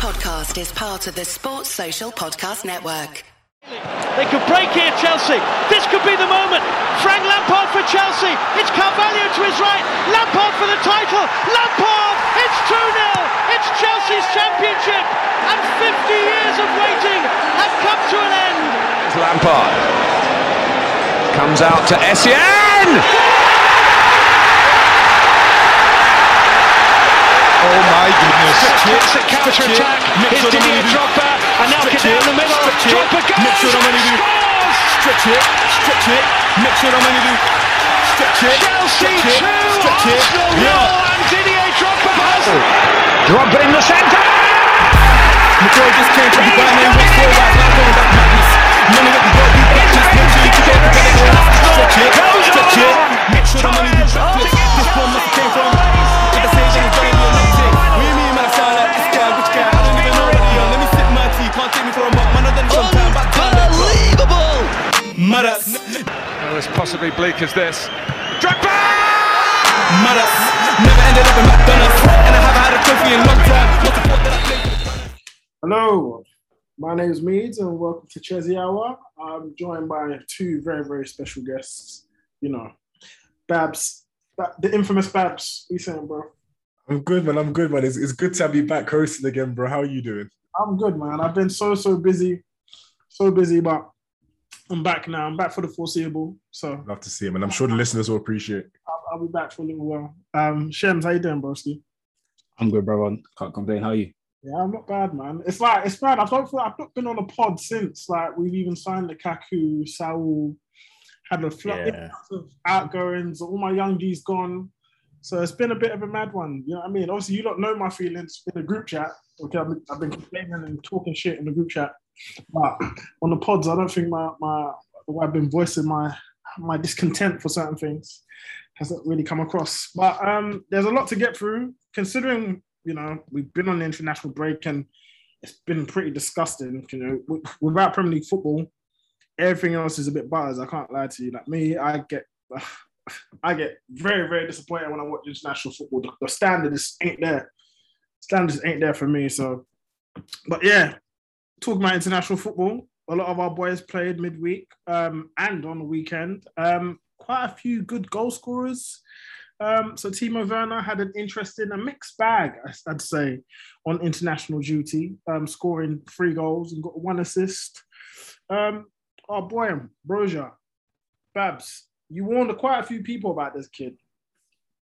podcast is part of the Sports Social Podcast Network. They could break here, Chelsea. This could be the moment. Frank Lampard for Chelsea. It's Carvalho to his right. Lampard for the title. Lampard! It's 2 0. It's Chelsea's championship. And 50 years of waiting have come to an end. It's Lampard. Comes out to Essien. Oh my goodness. Classic counter attack. Here's Didier Drogba. And now get down the middle. Drogba goes. It. Stretch it. Stretch it. Mix it on Stretch it. Chelsea 2. Stretch it. Arsenal Yeah. 0. And Didier Drogba has. Drogba in the centre. McCoy just came from Dubai and went for right now going back madness. Money we got, we got just make sure you can get it. Stretch it. Stretch it. Make sure the money do backflips. This one must have came from. Madas. Well, as possibly bleak as this. Drogba. Madas. Never ended up in McDonald's. And I haven't had a trophy in a long time. Not the fault that I played. Hello, my name is Meads and welcome to Chelsea Hour. I'm joined by two very, very special guests. You know, Babs, the infamous Babs. What you saying, bro? I'm good, man. I'm good, man. It's, it's good to have you back hosting again, bro. How are you doing? I'm good, man. I've been so, so busy, so busy, but I'm back now. I'm back for the foreseeable. So Love to see him, and I'm sure the listeners will appreciate. I'll, I'll be back for a little while. Um, Shems, how you doing, broski? I'm good, bro. Can't complain. How are you? Yeah, I'm not bad, man. It's like it's bad. I don't feel I've not been on a pod since like we've even signed the Kaku, Saul, had a flood Yeah. of outgoings. All my young G's gone, so it's been a bit of a mad one. You know what I mean? Obviously, you don't know my feelings in the group chat. Okay, I've been, I've been complaining and talking shit in the group chat, but on the pods, I don't think my my the way I've been voicing my my discontent for certain things hasn't really come across. But um, there's a lot to get through, considering you know we've been on the international break and it's been pretty disgusting. You know, without Premier League football, everything else is a bit butters. I can't lie to you. Like me, I get. I get very, very disappointed when I watch international football. The, the standard ain't there. Standards ain't there for me. So, but yeah, talking about international football, a lot of our boys played midweek um, and on the weekend. Um, quite a few good goal scorers. Um, so Timo Werner had an interesting, a mixed bag, I'd say, on international duty, um, scoring three goals and got one assist. Um, our boy, Broja, Babs, you warned quite a few people about this kid.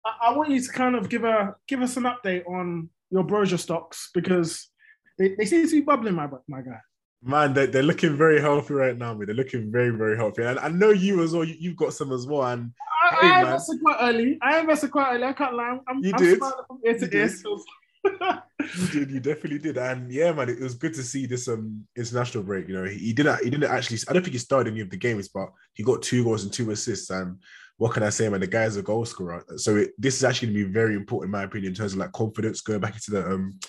I, I want you to kind of give a give us an update on your Broja stocks because they, they seem to be bubbling, my my guy. Man, they're, they're looking very healthy right now, man. They're looking very, very healthy. And I know you as well. You, you've got some as well. And I, Hey, I invested quite early. I invested quite early. I can't lie. I'm, You I'm did. from ear to You ear still. you did, you definitely did. And yeah, man, it was good to see this um international break. You know, he, he didn't he didn't actually I don't think he started any of the games, but he got two goals and two assists. And what can I say, man? The guy's a goal scorer. So it, this is actually gonna be very important, in my opinion, in terms of like confidence going back into the um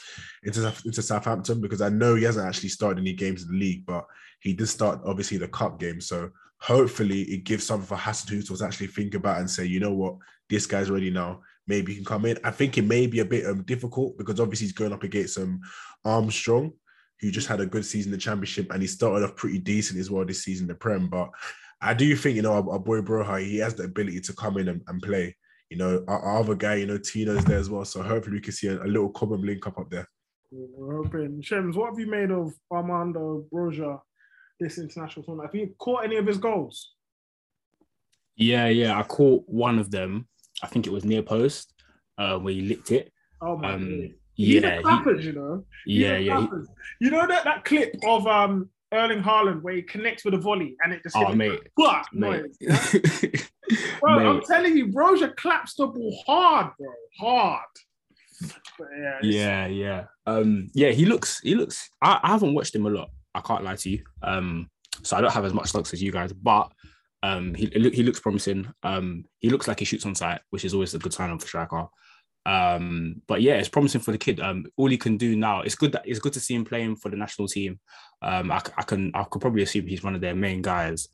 into into Southampton because I know he hasn't actually started any games in the league, but he did start obviously the cup game. So hopefully it gives something for Hassan to actually think about and say, you know what, this guy's ready now. Maybe he can come in. I think it may be a bit um, difficult because obviously he's going up against um, Armstrong, who just had a good season in the championship and he started off pretty decent as well this season in the Prem. But I do think, you know, our, our boy Broja, he has the ability to come in and, and play. You know, our, our other guy, you know, Tino's there as well. So hopefully we can see a, a little common link up up there. We're hoping. Shems, what have you made of Armando Broja this international tournament? Have you caught any of his goals? Yeah, yeah. I caught one of them. I think it was near post, uh, where he licked it. Oh my Um, He's yeah, a he- you know. He's yeah, a yeah. he- You know that that clip of um Erling Haaland where he connects with a volley and it just Oh, hits mate, mate. noise, yeah? Bro, I'm telling you, Broja claps the ball hard, bro, hard. But yeah, yeah, yeah. Um, yeah, he looks, he looks. I, I haven't watched him a lot. I can't lie to you. Um, so I don't have as much looks as you guys, but um, he he he looks promising. Um, he looks like he shoots on sight, which is always a good sign of a striker. Um, but yeah, it's promising for the kid. Um, all he can do now, it's good that it's good to see him playing for the national team. Um, I, I can I could probably assume he's one of their main guys.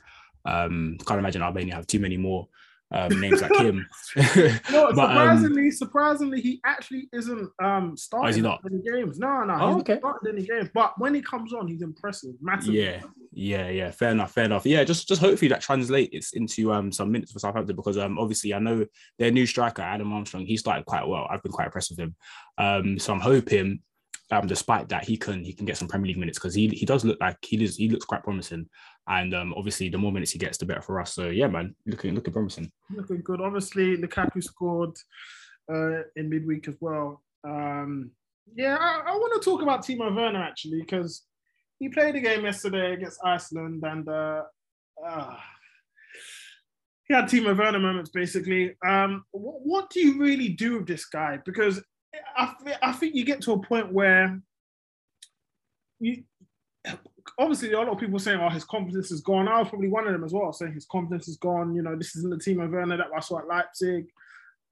Um, can't imagine Albania have too many more. Um, names like him. No, But, um, surprisingly, surprisingly, he actually isn't um starting is he not? any games. No, no, Oh, he's okay. not starting any games. But when he comes on, he's impressive, massive. Yeah, yeah, yeah. Fair enough, fair enough. Yeah, just just hopefully that translates into um some minutes for Southampton because um obviously I know their new striker Adam Armstrong he started quite well. I've been quite impressed with him. Um, so I'm hoping um despite that he can he can get some Premier League minutes because he he does look like he is he looks quite promising. And um obviously the more minutes he gets, the better for us. So yeah, man, looking looking promising. looking good. Obviously, Lukaku scored uh, in midweek as well. Um, yeah, I, I want to talk about Timo Werner actually because he played a game yesterday against Iceland and uh, uh, he had Timo Werner moments basically. Um, what, what do you really do with this guy? Because I, thi- I think you get to a point where you obviously a lot of people saying, "Oh, his confidence is gone." I was probably one of them as well, saying his confidence is gone. You know, this isn't the team of Werner that I saw at Leipzig.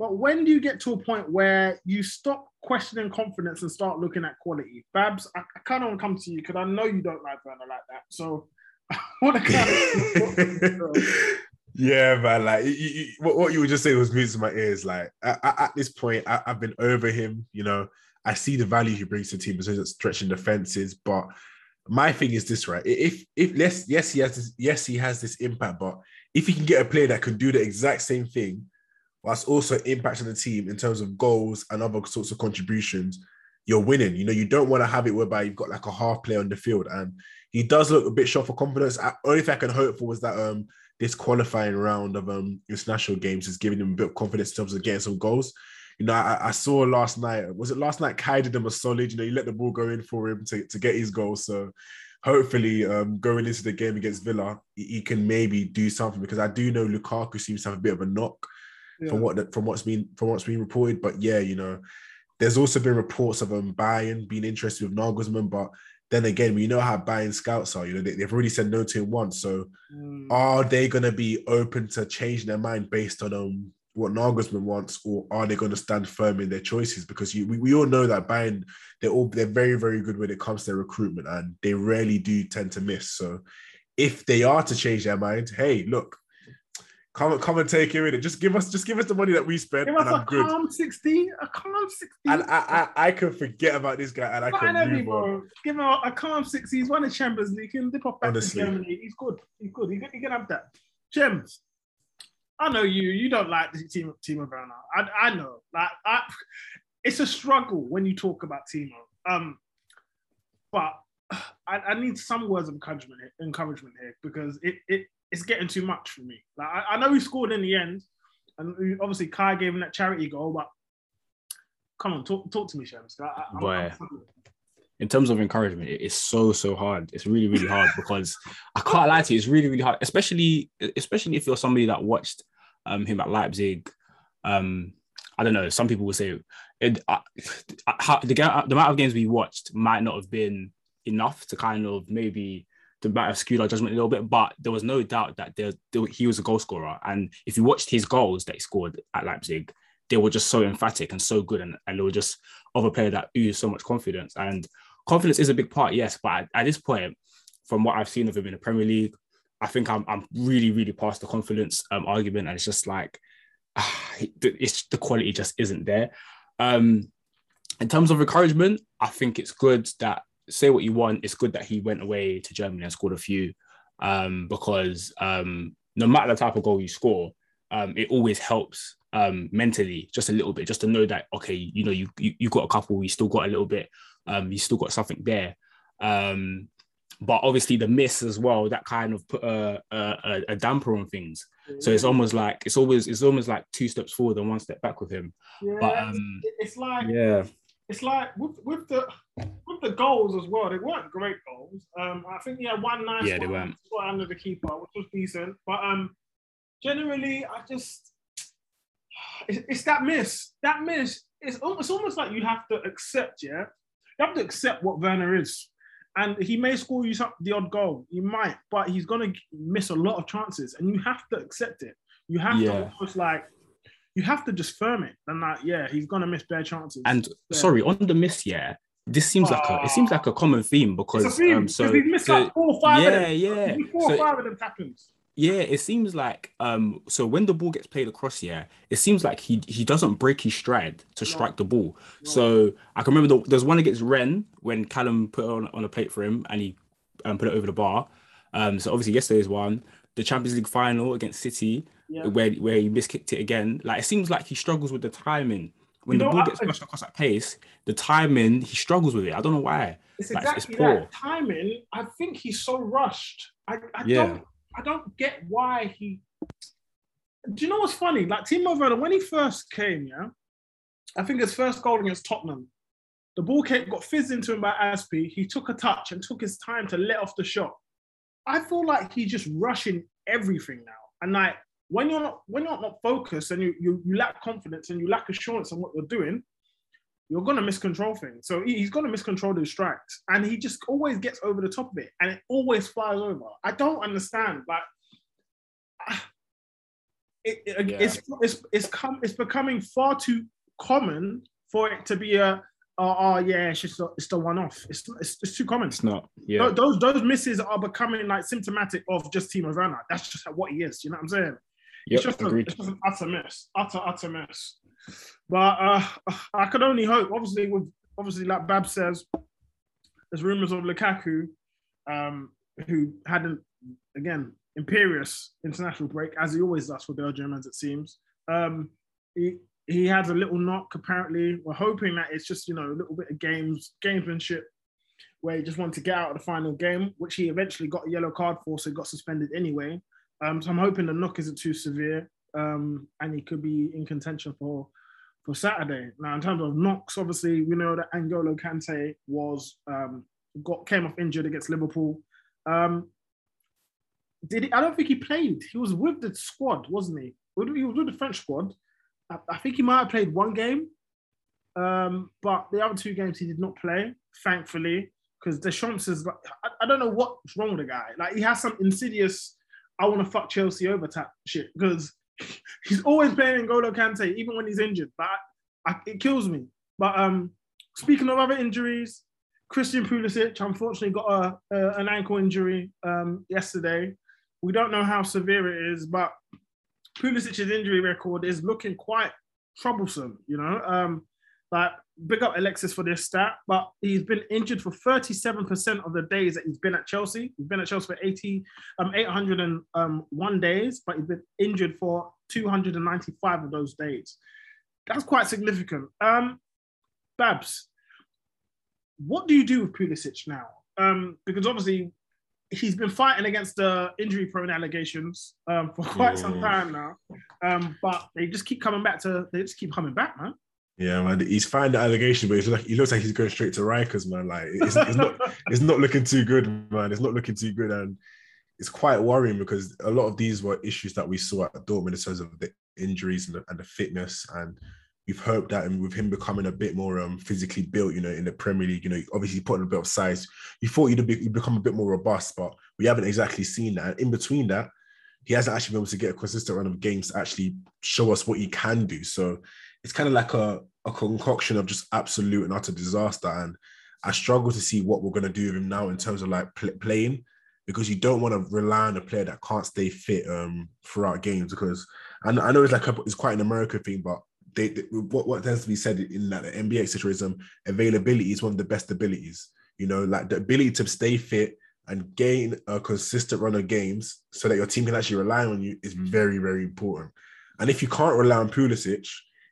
But when do you get to a point where you stop questioning confidence and start looking at quality? Babs, I, I kind of want to come to you because I know you don't like Werner like that. So I want to kind of. yeah, man. Like you, you, what, what you were just saying was music to my ears. Like I, I, at this point, I, I've been over him. You know, I see the value he brings to the team in terms stretching defenses. But my thing is this, right? If if yes, yes, he has this, yes, he has this impact. But if he can get a player that can do the exact same thing, whilst also impacting the team in terms of goals and other sorts of contributions, you're winning. You know, you don't want to have it whereby you've got like a half player on the field. And he does look a bit short for confidence. I, only thing I can hope for was that um this qualifying round of um international games is giving him a bit of confidence in terms of getting some goals. You know, I, I saw last night, was it last night? Kai did him a solid, you know, he let the ball go in for him to, to get his goal. So hopefully um going into the game against Villa, he, he can maybe do something because I do know Lukaku seems to have a bit of a knock from what the, from what's been from what's been reported. But yeah, you know, there's also been reports of um Bayern being interested with Nagelsmann, but then again, we know how Bayern scouts are. You know, they, have already said no to him once. So Mm. are they going to be open to changing their mind based on um what Nagelsmann wants, or are they going to stand firm in their choices? Because you, we, we all know that Bayern they're all they're very very good when it comes to their recruitment, and they rarely do tend to miss. So if they are to change their mind, hey, look. Come, come and take it in it. Just give us, just give us the money that we spent, Give and us I'm a good. calm 60, a calm 60. And I, I, I can forget about this guy, and I Not can enemy, move on. Give him a, a calm 60. He's won the Champions League. He can dip off back Honestly. to Germany. He's good. He's good. He can, he can have that. Shems. I know you. You don't like the team Timo Werner. I, I know. Like I, it's a struggle when you talk about Timo. Um, but I, I need some words of encouragement here, encouragement here because it, it it's getting too much for me. Like I, I know he scored in the end, and obviously Kai gave him that charity goal. But come on, talk talk to me, Shams. I, I, I'm- Boy. In terms of encouragement, it's so so hard. It's really really hard because I can't lie to you. It's really really hard, especially especially if you're somebody that watched um, him at Leipzig. Um, I don't know. Some people will say it, uh, how, the, the amount of games we watched might not have been enough to kind of maybe to might have skewed our judgment a little bit. But there was no doubt that there, there he was a goal scorer, and if you watched his goals that he scored at Leipzig, they were just so emphatic and so good, and, and they were just of a player that oozed so much confidence. And confidence is a big part, yes. But at, this point, from what I've seen of him in the Premier League, I think I'm I'm really really past the confidence um, argument, and it's just like ah, it's the quality just isn't there. Um, in terms of encouragement, I think it's good that say what you want. It's good that he went away to Germany and scored a few, um, because um, no matter the type of goal you score, um, it always helps um, mentally just a little bit, just to know that okay, you know, you you, you got a couple, you still got a little bit, um, you still got something there. Um, but obviously the miss as well that kind of put a, a, a damper on things. So it's almost like it's always it's almost like two steps forward and one step back with him. Yeah, But, it's- um, it's like Yeah, it's like with, with the with the goals as well. They weren't great goals. Um, I think he had one nice Yeah, they one weren't. scored under the keeper, which was decent. But um, generally, I just it's, it's that miss. That miss. It's almost, it's almost like you have to accept. Yeah, you have to accept what Werner is. And he may score you some, the odd goal, he might, but he's gonna miss a lot of chances, and you have to accept it. You have Yeah. to almost like, you have to just firm it, and like, yeah, he's gonna miss bare chances. and Yeah. sorry on the miss, yeah. This seems like a it seems like a common theme because It's a theme. um, so he's missed so- like four or five yeah, of them. yeah. Four or five of them tappings. Yeah, it seems like um so when the ball gets played across here, it seems like he he doesn't break his stride to strike the ball. So I can remember the, there's one against Rennes when Callum put on on a plate for him and he um, put it over the bar. Um so obviously yesterday's one, the Champions League final against City, Yeah. where where he miskicked it again. Like it seems like he struggles with the timing. When You the ball I- gets flushed across at pace, the timing he struggles with it. I don't know why. It's Like, exactly poor. that timing. I think he's so rushed. I, I Yeah. don't I don't get why he. Do you know what's funny? Like Timo Werner, when he first came, yeah, I think his first goal against Tottenham, the ball came, got fizzed into him by Azpi. He took a touch and took his time to let off the shot. I feel like he's just rushing everything now, and like when you're not when you're not focused and you you, you lack confidence and you lack assurance on what you're doing, you're gonna miscontrol things. So he's gonna miscontrol those strikes, and he just always gets over the top of it, and it always flies over. I don't understand. Like, it, it- Yeah. it's it's it's come it's becoming far too common for it to be a oh, oh yeah it's just a, it's the one off. It's, it's it's too common. It's not. Yeah. Tho- Those those misses are becoming like symptomatic of just Timo Werner. That's just what he is. You know what I'm saying? Yep, it's just, a, it's just an utter mess, utter utter mess. But uh, I could only hope. Obviously, with obviously like Bab says, there's rumors of Lukaku, um, who had an again imperious international break as he always does for Belgium, as it seems. Um, he he has a little knock apparently. We're hoping that it's just you know a little bit of games gamesmanship where he just wanted to get out of the final game, which he eventually got a yellow card for, so he got suspended anyway. Um, so I'm hoping the knock isn't too severe, um, and he could be in contention for for Saturday. Now, in terms of knocks, obviously we know that N'Golo Kante was um, got came off injured against Liverpool. Um, did he, I don't think he played. He was with the squad, wasn't he? He was with the French squad. I, I think he might have played one game, um, but the other two games he did not play. Thankfully, because Deschamps is like, I, I don't know what's wrong with the guy. Like he has some insidious, I want to fuck Chelsea over type shit because he's always playing N'Golo Kante even when he's injured. But I, it kills me. But um, speaking of other injuries, Christian Pulisic unfortunately got a, a an ankle injury um, yesterday. We don't know how severe it is, but Pulisic's injury record is looking quite troublesome. You know, um, like big up Alexis for this stat, but he's been injured for 37% of the days that he's been at Chelsea. He's been at Chelsea for 80, um, 801 days, but he's been injured for 295 of those days. That's quite significant. Um, Babs, what do you do with Pulisic now? Um, because obviously he's been fighting against the injury-prone allegations um, for quite some time now, um, but they just keep coming back to. They just keep coming back, man. Yeah, man. He's fine the allegation, but like he looks like he's going straight to Rikers, man. Like it's, it's not it's not looking too good, man. It's not looking too good, and it's quite worrying because a lot of these were issues that we saw at Dortmund in terms of the injuries and the, and the fitness, and we've hoped that and with him becoming a bit more um, physically built, you know, in the Premier League, you know, obviously putting a bit of size, you thought you'd, be, you'd become a bit more robust, but we haven't exactly seen that. And in between that, he hasn't actually been able to get a consistent run of games to actually show us what he can do. So it's kind of like a, a concoction of just absolute and utter disaster. And I struggle to see what we're going to do with him now in terms of like pl- playing because you don't want to rely on a player that can't stay fit um, throughout games. Because I I know it's like a, it's quite an American thing, but they, they- what what tends to be said in that the NBA situation, availability is one of the best abilities. You know, like the ability to stay fit and gain a consistent run of games so that your team can actually rely on you is very very important. And if you can't rely on Pulisic,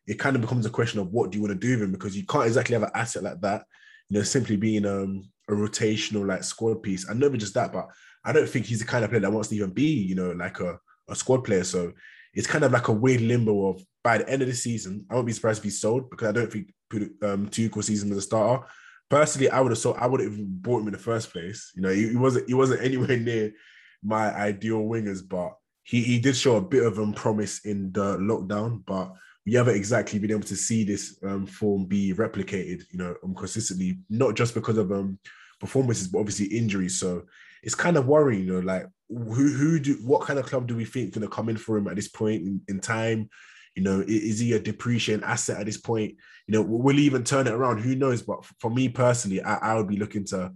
it kind of becomes a question of what do you want to do with him because you can't exactly have an asset like that, you know, simply being um, a rotational like squad piece. And not just that, but I don't think he's the kind of player that wants to even be, you know, like a, a squad player. So it's kind of like a weird limbo of by the end of the season, I won't be surprised if he's sold because I don't think um, Tuchel sees him as a starter. Personally, I would have sold. I would have bought him in the first place. You know, he, he wasn't. He wasn't anywhere near my ideal wingers, but he he did show a bit of um, promise in the lockdown. But we haven't exactly been able to see this um, form be replicated. You know, um, consistently, not just because of um performances, but obviously injuries. So it's kind of worrying. You know, like who who do what kind of club do we think going to come in for him at this point in, in time? You know, i- is he a depreciating asset at this point? You know, will he even turn it around? Who knows? But for me personally, I, I would be looking to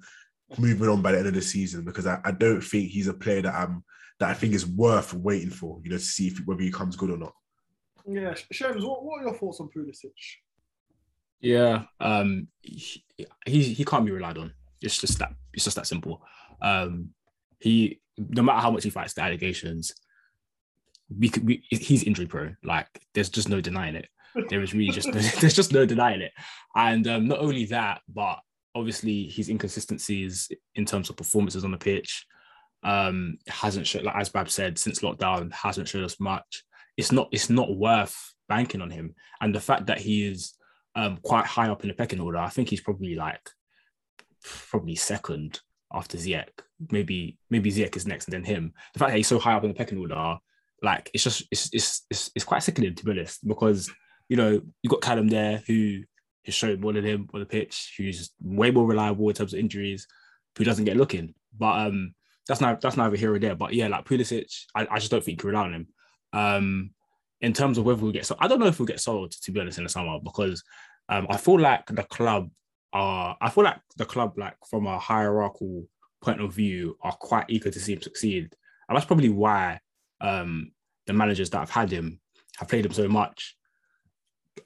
moving on by the end of the season because I, I don't think he's a player that I'm that I think is worth waiting for. You know, to see if whether he comes good or not. Yeah, Shems, what, what are your thoughts on Pulisic? Yeah, um, he, he he can't be relied on. It's just that it's just that simple. Um, he no matter how much he fights the allegations, we could we, he's injury prone. Like there's just no denying it. There is really just no, there's just no denying it. And um, not only that, but obviously his inconsistencies in terms of performances on the pitch um hasn't shown like as Bab said since lockdown hasn't showed us much. It's not it's not worth banking on him. And the fact that he is um, quite high up in the pecking order. I think he's probably like probably second after Ziyech. Maybe maybe Ziyech is next and then him. The fact that he's so high up in the pecking order, like it's just it's it's it's, it's quite sickening to be honest because you know you got Callum there who has shown more than him on the pitch, who's way more reliable in terms of injuries, who doesn't get looking. But um that's not that's neither here or there. But yeah, like Pulisic, I, I just don't think you rely on him. Um in terms of whether we get so I don't know if we'll get sold to be honest in the summer because um, I feel like the club are I feel like the club like from a hierarchical point of view are quite eager to see him succeed, and that's probably why um, the managers that have had him have played him so much.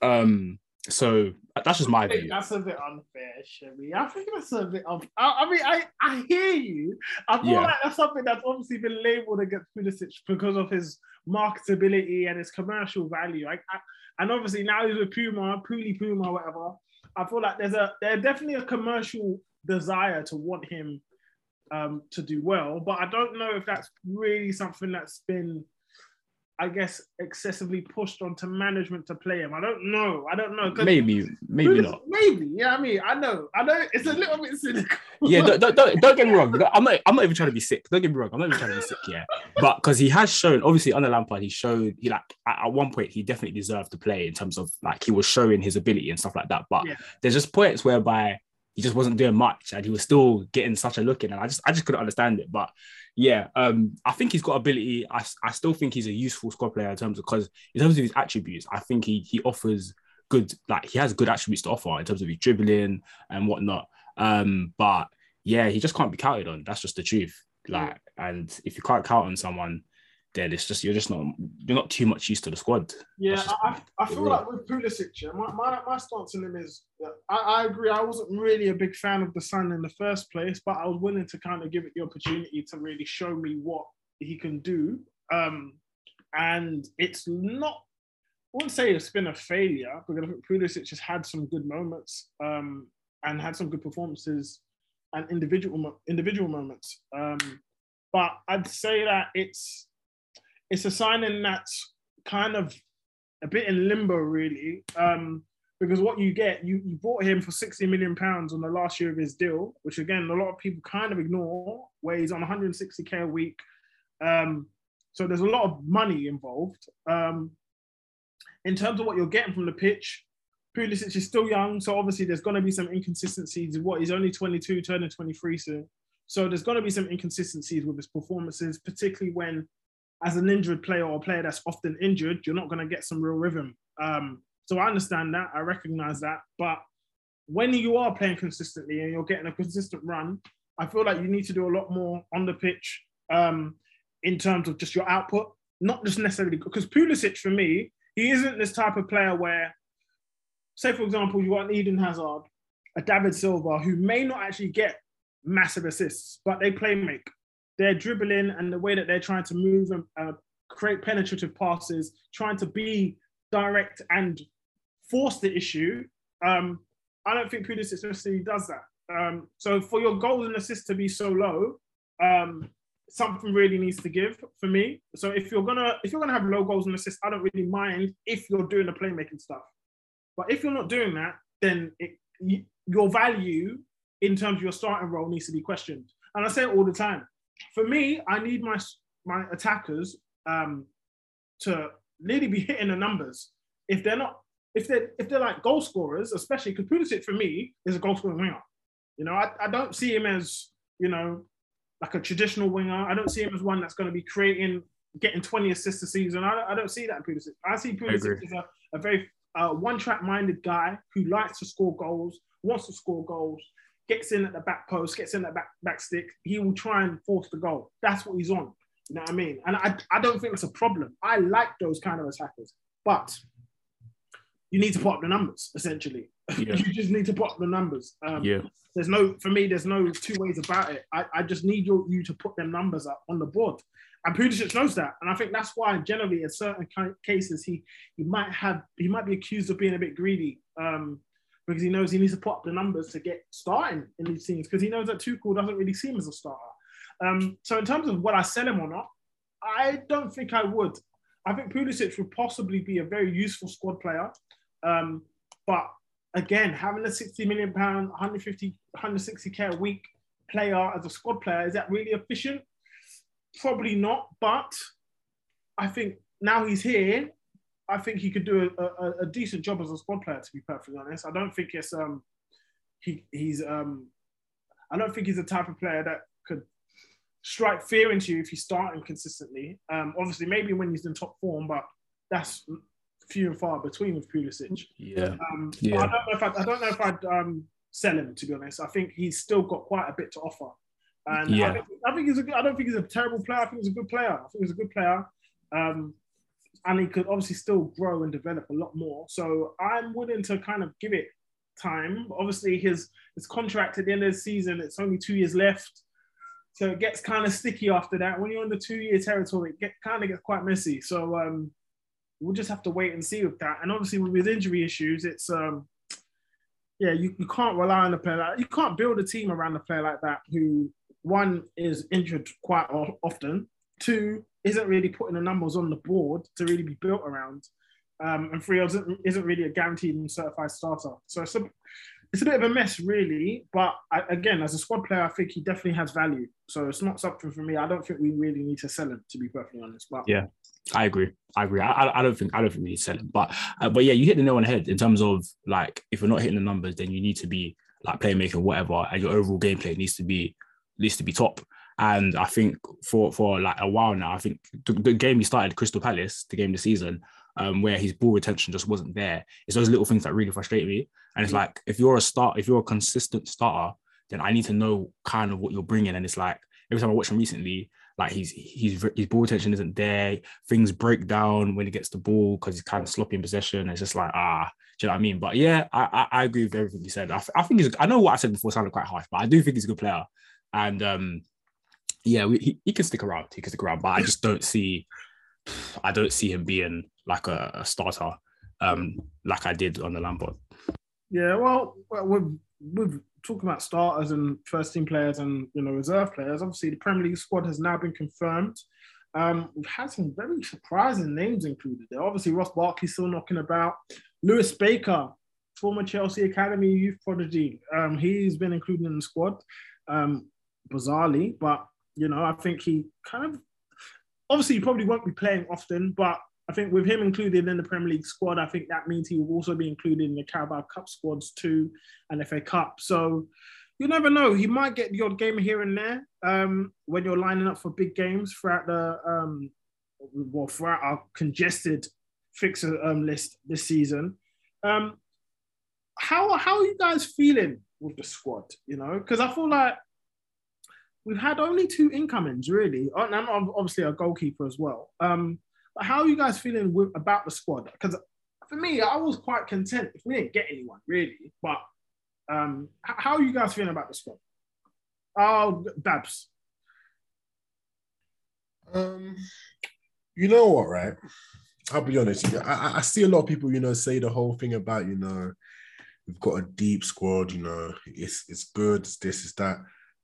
Um, so that's just my view. That's a bit unfair, Shemi. I think that's a bit of. I, I mean, I, I hear you. I feel Yeah. like that's something that's obviously been labelled against Pulisic because of his marketability and his commercial value. I, I, and obviously now he's with Puma, Puli Puma, whatever. I feel like there's a there's definitely a commercial desire to want him um, to do well, but I don't know if that's really something that's been I guess, excessively pushed onto management to play him. I don't know. I don't know. Maybe, maybe not. Maybe. Yeah, I mean, I know. I know it's a little bit cynical. Yeah, don't, don't, don't, get me wrong. I'm not. I'm not even trying to be sick. Don't get me wrong. I'm not even trying to be sick. Yeah, but because he has shown, obviously, under Lampard, he showed he like at, at one point he definitely deserved to play in terms of like he was showing his ability and stuff like that. But Yeah. there's just points whereby he just wasn't doing much and he was still getting such a look in, and I just I just couldn't understand it. But yeah, um, I think he's got ability. I, I still think he's a useful squad player in terms of because in terms of his attributes, I think he he offers good like he has good attributes to offer in terms of his dribbling and whatnot. Um, but yeah, he just can't be counted on. That's just the truth. Like, and if you can't count on someone, then it's just you're just not you're not too much used to the squad. Yeah, just- I, I feel like with Pulisic, yeah, my, my, my stance on him is that I, I agree. I wasn't really a big fan of the Sun in the first place, but I was willing to kind of give it the opportunity to really show me what he can do. Um, and it's not, I wouldn't say it's been a failure because I think Pulisic has had some good moments um, and had some good performances and individual individual moments. Um, but I'd say that it's it's a signing that's kind of a bit in limbo, really. Um, because what you get, you, you bought him for 60 million pounds on the last year of his deal, which again, a lot of people kind of ignore, where he's on 160k a week. Um, so there's a lot of money involved. Um, in terms of what you're getting from the pitch, Pulisic is still young, so obviously there's going to be some inconsistencies. What he's only 22, turning 23 soon, so there's going to be some inconsistencies with his performances, particularly when, as an injured player or a player that's often injured, you're not going to get some real rhythm. Um, so I understand that, I recognize that, but when you are playing consistently and you're getting a consistent run, I feel like you need to do a lot more on the pitch um, in terms of just your output, not just necessarily because Pulisic for me, he isn't this type of player where, say for example, you an Eden Hazard, a David Silva, who may not actually get massive assists, but they play make. Their dribbling and the way that they're trying to move and uh, create penetrative passes, trying to be direct and force the issue. Um, I don't think Pulisic necessarily does that. Um, so for your goals and assists to be so low, um, something really needs to give for me. So if you're gonna if you're gonna have low goals and assists, I don't really mind if you're doing the playmaking stuff. But if you're not doing that, then it, you, your value in terms of your starting role needs to be questioned. And I say it all the time. For me, I need my my attackers um, to really be hitting the numbers. If they're not, if they're if they're like goal scorers, especially because Pulisic for me is a goal scoring winger. You know, I, I don't see him as you know like a traditional winger. I don't see him as one that's going to be creating, getting 20 assists a season. I don't, I don't see that in Pulisic. I see Pulisic agree. as a, a very uh, one-track minded guy who likes to score goals, wants to score goals, gets in at the back post, gets in at the back, back stick. He will try and force the goal. That's what he's on. You know what I mean? And I, I don't think it's a problem. I like those kind of attackers, but you need to put up the numbers essentially. Yeah. you just need to put up the numbers. Um, Yeah. There's no, for me, there's no two ways about it. I, I just need you, you to put them numbers up on the board. And Pulisic knows that. And I think that's why generally in certain cases, he he might have, he might be accused of being a bit greedy um, because he knows he needs to put up the numbers to get starting in these teams because he knows that Tuchel doesn't really see him as a starter. Um, so in terms of would I sell him or not, I don't think I would. I think Pulisic would possibly be a very useful squad player. Um, but again, having a 60 million pound, 150, 160k a week player as a squad player, is that really efficient? Probably not. But I think now he's here, I think he could do a, a, a decent job as a squad player, to be perfectly honest. I don't think it's um he he's um I don't think he's the type of player that could strike fear into you if he's starting consistently. Um, obviously, maybe when he's in top form, but that's few and far between with Pulisic. Yeah. Um, Yeah. I don't know if I'd, I don't know if I'd um, sell him to be honest. I think he's still got quite a bit to offer. And Yeah. I, think, I think he's a good, I don't think he's a terrible player. I think he's a good player. I think he's a good player. Um, and he could obviously still grow and develop a lot more. So I'm willing to kind of give it time. Obviously, his his contract at the end of the season, it's only two years left. So it gets kind of sticky after that. When you're in the two-year territory, it get, kind of gets quite messy. So um, we'll just have to wait and see with that. And obviously, with his injury issues, it's um, yeah, you, you can't rely on a player like you can't build a team around a player like that who one is injured quite often, two isn't really putting the numbers on the board to really be built around, um, and three isn't, isn't really a guaranteed and certified starter. So it's a it's a bit of a mess, really. But I, again, as a squad player, I think he definitely has value. So it's not something for me. I don't think we really need to sell him, to be perfectly honest. But Yeah. I agree. I agree. I, I- don't think I don't think we need to sell him, but uh, but yeah, you hit the nail on the head in terms of like if you're not hitting the numbers, then you need to be like playmaking, whatever, and your overall gameplay needs to be needs to be top. And I think for for like a while now, I think the, the game he started Crystal Palace, the game this season, um, where his ball retention just wasn't there. It's those little things that really frustrate me. And it's like if you're a start, if you're a consistent starter, then I need to know kind of what you're bringing. And it's like every time I watch him recently, like he's he's his ball retention isn't there. Things break down when he gets the ball because he's kind of sloppy in possession. It's just like ah, do you know what I mean? But yeah, I I, I agree with everything you said. I, I think he's. I know what I said before sounded quite harsh, but I do think he's a good player. And um, yeah, we, he he can stick around. He can stick around, but I just don't see. I don't see him being like a, a starter, um, like I did on the Lampard. Yeah, well, with with talking about starters and first team players and you know reserve players, obviously the Premier League squad has now been confirmed. Um, we've had some very surprising names included there. Obviously, Ross Barkley still knocking about. Lewis Baker, former Chelsea Academy youth prodigy, um, he's been included in the squad, um, bizarrely, but you know I think he kind of obviously he probably won't be playing often, but I think with him included in the Premier League squad, I think that means he will also be included in the Carabao Cup squads too and FA Cup. So you never know. He might get the odd game here and there um, when you're lining up for big games throughout the um, well throughout our congested fixer um, list this season. Um, how how are you guys feeling with the squad? You know, because I feel like we've had only two incomings really, and obviously a goalkeeper as well. Um, but how are you guys feeling with, about the squad? Because for me, I was quite content if we didn't get anyone really. But um, how are you guys feeling about the squad? Oh, Babs. Um, you know what, right? I'll be honest. I, I- I see a lot of people, you know, say the whole thing about, you know, we've got a deep squad. You know, it's it's good. It's this, is that,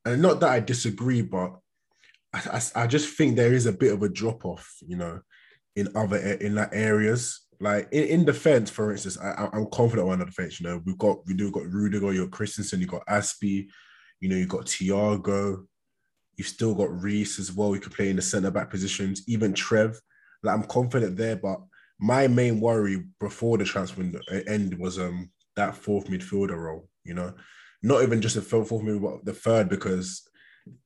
and not that I disagree, but I, I, I just think there is a bit of a drop off. You know, in other in that areas. Like in, in defense, for instance, I, I'm confident on the defense. You know, we've got we do got Rudiger, you got Christensen, you got Azpi, you know, you got Thiago, you've still got Reece as well. You can play in the centre back positions, even Trev. Like I'm confident there, but my main worry before the transfer end was um that fourth midfielder role. You know, not even just the fourth, fourth midfielder, but the third because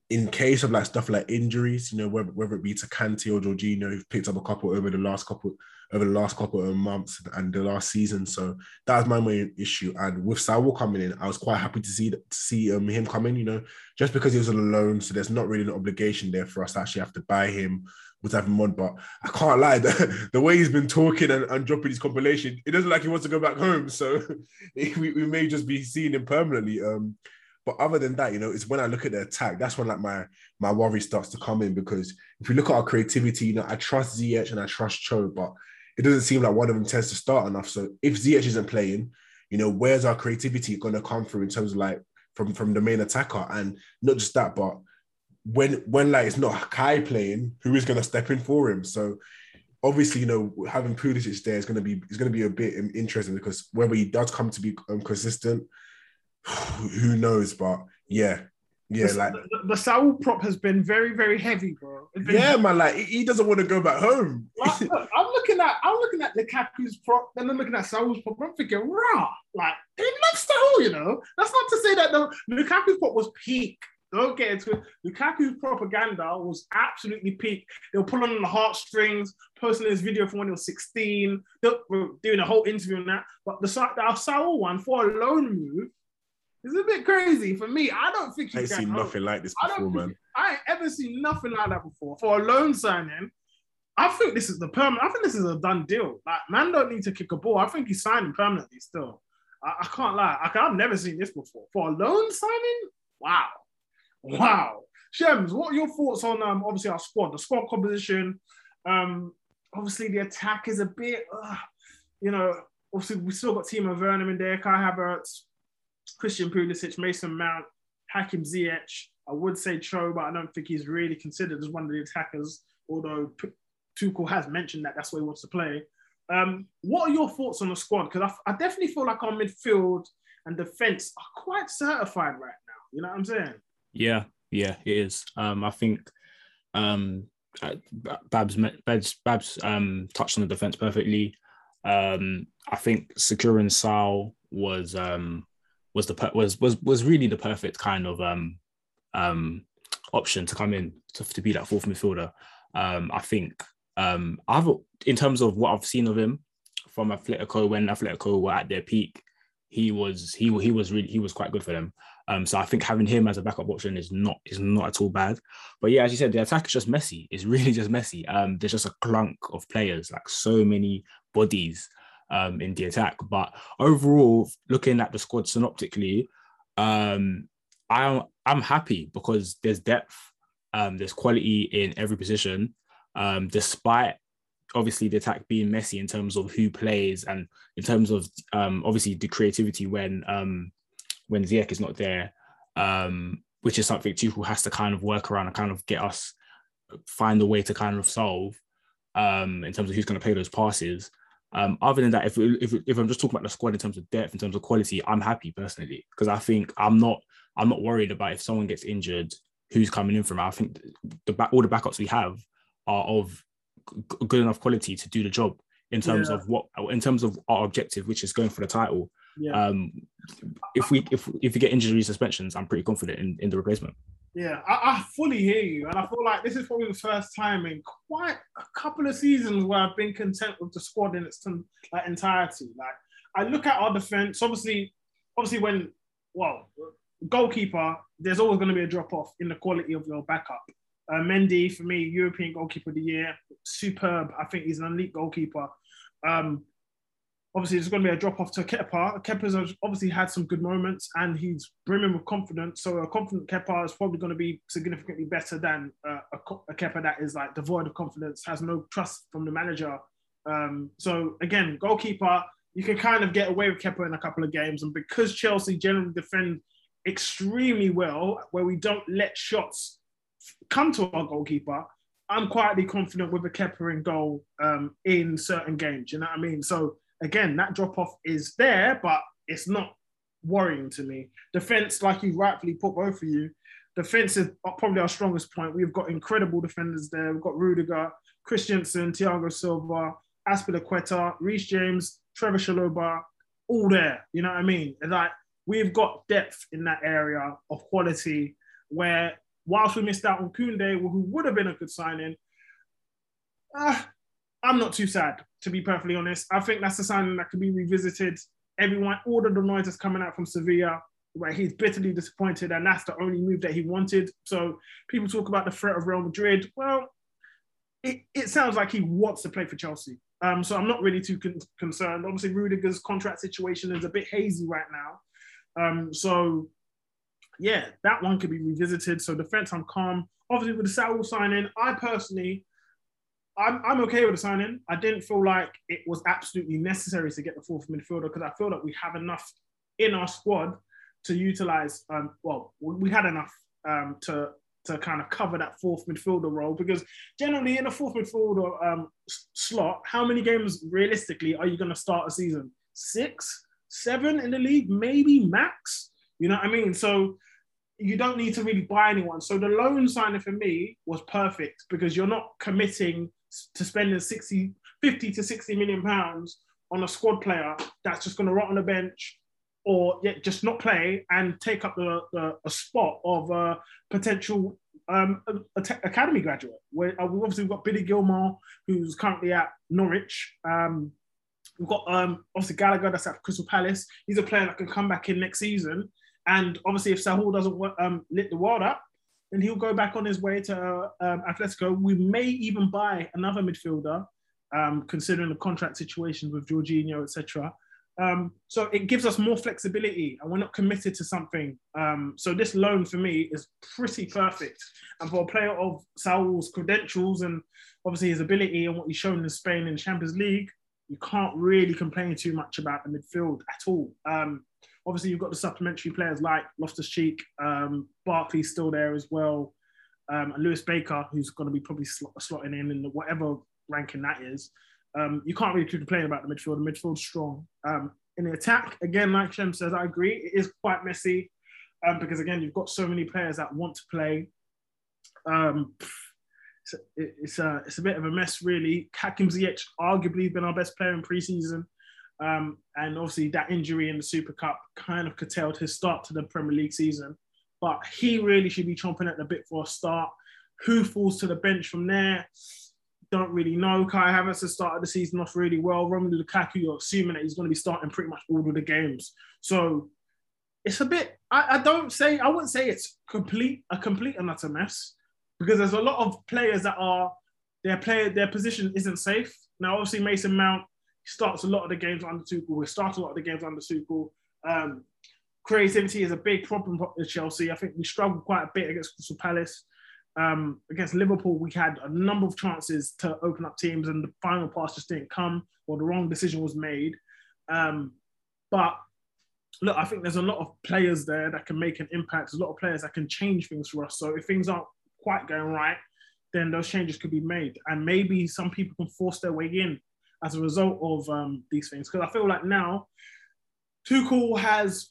in case of like stuff like injuries, you know, whether, whether it be to Kante or Jorginho, who've picked up a couple over the last couple over the last couple of months and the last season. So that was my main issue. And with Saul coming in, I was quite happy to see to see um, him come in. You know, just because he was on loan, so there's not really an obligation there for us to actually have to buy him with having mod. But I can't lie, the, the way he's been talking and, and dropping his compilation, it doesn't like he wants to go back home. So we, we may just be seeing him permanently. Um, but other than that, you know, it's when I look at the attack, that's when like my my worry starts to come in because if we look at our creativity, you know, I trust Ziyech and I trust Cho, but it doesn't seem like one of them tends to start enough. So if Ziyech isn't playing, you know, where's our creativity going to come through in terms of like from from the main attacker and not just that, but when when like it's not Kai playing, who is going to step in for him? So obviously, you know, having Pulisic there is going to be is going to be a bit interesting because whether he does come to be um, consistent who knows? But yeah, yeah, the, like the, the Saul prop has been very, very heavy, bro. Yeah, man. Like he doesn't want to go back home. Like, look, I'm looking at I'm looking at Lukaku's prop, then I'm looking at Saul's prop. I'm thinking, rah, like he loves Saul, you know. That's not to say that the Lukaku's prop was peak. Don't get into it. Lukaku's propaganda was absolutely peak. They were pulling on the heartstrings, posting this video from when he was 16, they were doing a whole interview on that. But the the Saul one for a loan move it's a bit crazy for me. I don't think I ain't seen nothing like this before, man. I ain't ever seen nothing like that before. For a loan signing, I think this is the permanent. I think this is a done deal. Like, man, don't need to kick a ball. I think he's signing permanently still. I, I can't lie. I, have never seen this before. For a loan signing, wow, wow. Shems, what are your thoughts on um obviously our squad, the squad composition? Um, obviously the attack is a bit, uh, you know. Obviously, we still got Timo Werner in there, Kai Havertz, Christian Pulisic, Mason Mount, Hakim Ziyech. I would say Cho, but I don't think he's really considered as one of the attackers, although Tuchel has mentioned that that's where he wants to play. Um, what are your thoughts on the squad? Because I, I, definitely feel like our midfield and defense are quite certified right now. You know what I'm saying? Yeah, yeah, it is. Um, I think um, uh, Babs, Babs, Babs um, touched on the defense perfectly. Um, I think securing Saul was um, was the per- was was was really the perfect kind of um um option to come in to, to be that fourth midfielder. Um, I think um I've in terms of what I've seen of him from Atletico when Atletico were at their peak, he was he he was really he was quite good for them. Um, so I think having him as a backup option is not is not at all bad. But yeah, as you said, the attack is just messy. It's really just messy. Um, there's just a clunk of players, like so many bodies um, in the attack. But overall, looking at the squad synoptically, um, I'm I'm happy because there's depth, um, there's quality in every position, um, despite obviously the attack being messy in terms of who plays and in terms of um, obviously the creativity when um, when Ziyech is not there, um, which is something Tuchel has to kind of work around and kind of get us find a way to kind of solve um, in terms of who's going to play those passes. Um, other than that, if, if if I'm just talking about the squad in terms of depth, in terms of quality, I'm happy personally because I think I'm not I'm not worried about if someone gets injured, who's coming in from. I think the back all the backups we have are of good enough quality to do the job in terms yeah. of what in terms of our objective, which is going for the title. Yeah. Um, if we if if we get injury suspensions, I'm pretty confident in, in the replacement. Yeah, I, I, fully hear you, and I feel like this is probably the first time in quite a couple of seasons where I've been content with the squad in its like entirety. Like I look at our defense, obviously, obviously when well, goalkeeper, there's always going to be a drop off in the quality of your backup. Uh, Mendy for me, European goalkeeper of the year, superb. I think he's an elite goalkeeper. Um, obviously there's going to be a drop off to Kepa. Kepa's obviously had some good moments and he's brimming with confidence. So a confident Kepa is probably going to be significantly better than uh, a, Kepa that is like devoid of confidence, has no trust from the manager. Um, so again, goalkeeper, you can kind of get away with Kepa in a couple of games. And because Chelsea generally defend extremely well, where we don't let shots come to our goalkeeper, I'm quietly confident with a Kepa in goal um, in certain games. You know what I mean? So again, that drop off is there, but it's not worrying to me. Defense, like you rightfully put both of you, defense is probably our strongest point. We've got incredible defenders there. We've got Rudiger, Christensen, Thiago Silva, Azpilicueta, Reece James, Trevor Chalobah, all there. You know what I mean? And like we've got depth in that area of quality where whilst we missed out on Koundé, who would have been a good signing, uh, I'm not too sad, to be perfectly honest. I think that's a signing that could be revisited. Everyone, all the noise is coming out from Sevilla, where he's bitterly disappointed, and that's the only move that he wanted. So people talk about the threat of Real Madrid. Well, it, it sounds like he wants to play for Chelsea. Um, so I'm not really too con- concerned. Obviously, Rudiger's contract situation is a bit hazy right now. Um, so yeah, that one could be revisited. So defense, I'm calm. Obviously, with the Saul signing, I personally, I'm, I'm okay with the signing. I didn't feel like it was absolutely necessary to get the fourth midfielder because I feel that we have enough in our squad to utilize. Um, well, we had enough um, to to kind of cover that fourth midfielder role because generally in a fourth midfielder um, slot, how many games realistically are you going to start a season? Six, seven in the league, maybe max. You know what I mean? So you don't need to really buy anyone. So the loan signing for me was perfect because you're not committing to spending 60, 50 to 60 million pounds on a squad player that's just going to rot on the bench or yeah, just not play and take up the, the a spot of a potential um, a, a academy graduate. Where uh, we've obviously got Billy Gilmour, who's currently at Norwich. Um, we've got um, obviously Gallagher that's at Crystal Palace. He's a player that can come back in next season. And obviously, if Saul doesn't um, lit the world up, then he'll go back on his way to um, Atletico. We may even buy another midfielder, um, considering the contract situations with Jorginho, etc. Um, so it gives us more flexibility and we're not committed to something. Um, so this loan for me is pretty perfect. And for a player of Saul's credentials and obviously his ability and what he's shown in Spain in Champions League, you can't really complain too much about the midfield at all. Um, obviously, you've got the supplementary players like Loftus Cheek, um, Barkley's still there as well, um, and Lewis Baker, who's going to be probably slotting in in whatever ranking that is um, you can't really complain about the midfield. The midfield's strong. Um, in the attack, again, like Shem says, I agree. It is quite messy um, because, again, you've got so many players that want to play. Um, it's, it's, a, it's a bit of a mess, really. Hakim Ziyech arguably been our best player in preseason. Um, and obviously, that injury in the Super Cup kind of curtailed his start to the Premier League season. But he really should be chomping at the bit for a start. Who falls to the bench from there? don't really know. Kai Havertz has started the season off really well. Romelu Lukaku, you're assuming that he's going to be starting pretty much all of the games. So it's a bit. I, I don't say I wouldn't say it's complete a complete and utter mess because there's a lot of players that are their player their position isn't safe. Now, obviously, Mason Mount starts a lot of the games under Tuchel. We start a lot of the games under Tuchel. Um, creativity is a big problem for Chelsea. I think we struggled quite a bit against Crystal Palace. Um, against Liverpool, we had a number of chances to open up teams, and the final pass just didn't come, or the wrong decision was made. Um, but look, I think there's a lot of players there that can make an impact. There's a lot of players that can change things for us. So if things aren't quite going right, then those changes could be made, and maybe some people can force their way in as a result of um, these things. Because I feel like now Tuchel has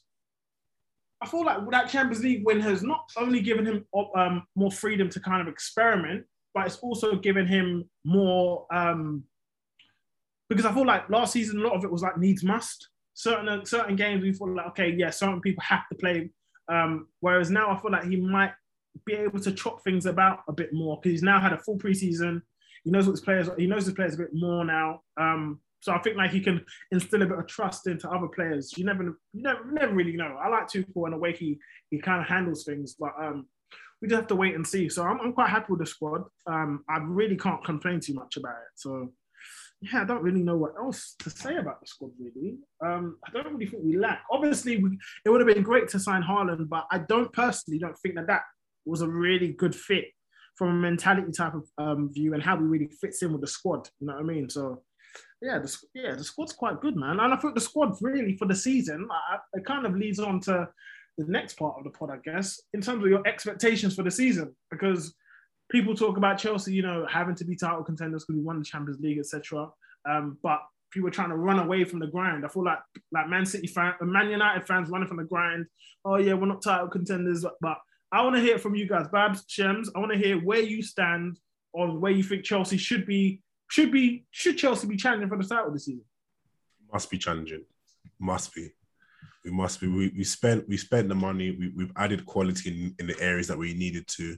I feel like that Champions League win has not only given him um, more freedom to kind of experiment, but it's also given him more um, because I feel like last season a lot of it was like needs must. Certain certain games we feel like okay, yeah, certain people have to play. Um, whereas now I feel like he might be able to chop things about a bit more because he's now had a full preseason. He knows what his players. He knows his players a bit more now. Um, so I think like he can instill a bit of trust into other players. You never, you never, never really know. I like Tuchel and the way he he kind of handles things, but um, we just have to wait and see. So I'm, I'm quite happy with the squad. Um, I really can't complain too much about it. So yeah, I don't really know what else to say about the squad. Really, um, I don't really think we lack. Obviously, we, it would have been great to sign Haaland, but I don't personally don't think that that was a really good fit from a mentality type of um, view and how he really fits in with the squad. You know what I mean? So yeah, the, yeah, the squad's quite good, man. And I think the squad really for the season, it kind of leads on to the next part of the pod, I guess, in terms of your expectations for the season, because people talk about Chelsea, you know, having to be title contenders because we won the Champions League, etc. Um, but people trying to run away from the grind. I feel like like Man City fan, Man United fans running from the grind. Oh yeah, we're not title contenders, but I want to hear from you guys, Babs, Shems. I want to hear where you stand on where you think Chelsea should be should be should Chelsea be challenging for the title this season? Must be challenging. Must be. We must be. We, we spent we spent the money. We, we've added quality in, in the areas that we needed to.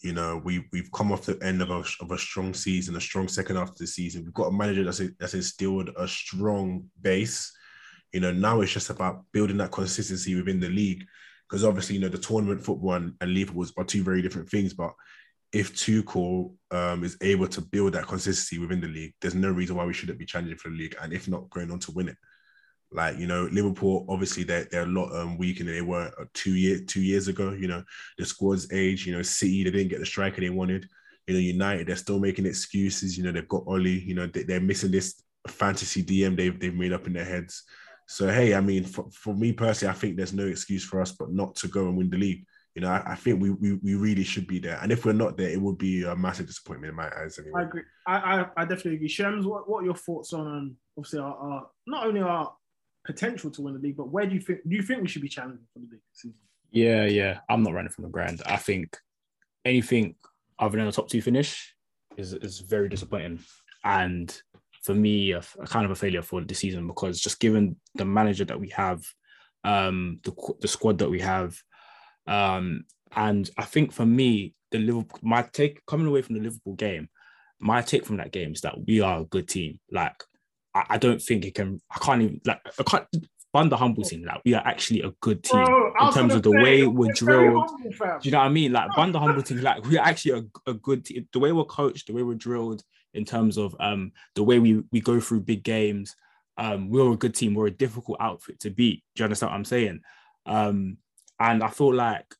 You know, we we've come off the end of a of a strong season, a strong second half of the season. We've got a manager that's that's instilled a strong base. You know, now it's just about building that consistency within the league. Because obviously, you know, the tournament football and, and football are two very different things. But if Tuchel um, is able to build that consistency within the league, there's no reason why we shouldn't be challenging for the league, and if not, going on to win it. Like you know, Liverpool obviously they're they're a lot um, weaker than they were uh, two year two years ago. You know, the squad's age. You know, City they didn't get the striker they wanted. You know, United they're still making excuses. You know, they've got Oli. You know, they, they're missing this fantasy DM they've they've made up in their heads. So hey, I mean, for, for me personally, I think there's no excuse for us but not to go and win the league. You know, I, I think we, we we really should be there, and if we're not there, it would be a massive disappointment in my eyes. Anyway. I agree. I, I, I definitely agree. Shems, what, what are your thoughts on um, obviously our, our not only our potential to win the league, but where do you think do you think we should be challenging for the league season? Yeah, yeah. I'm not running from the ground. I think anything other than a top two finish is is very disappointing. And for me, a, a kind of a failure for the season because just given the manager that we have, um, the the squad that we have, um, and I think for me, the Liverpool, my take coming away from the Liverpool game, my take from that game is that we are a good team. Like, I, I don't think it can. I can't even like. I can't. Under humble team, like we are actually a good team Bro, in terms of the say, way we're drilled. humble. Do you know what I mean? Like Banda Humble team, like we're actually a, a good team. The way we're coached, the way we're drilled in terms of um the way we we go through big games. Um, we're a good team. We're a difficult outfit to beat. Do you understand what I'm saying? Um, and I feel like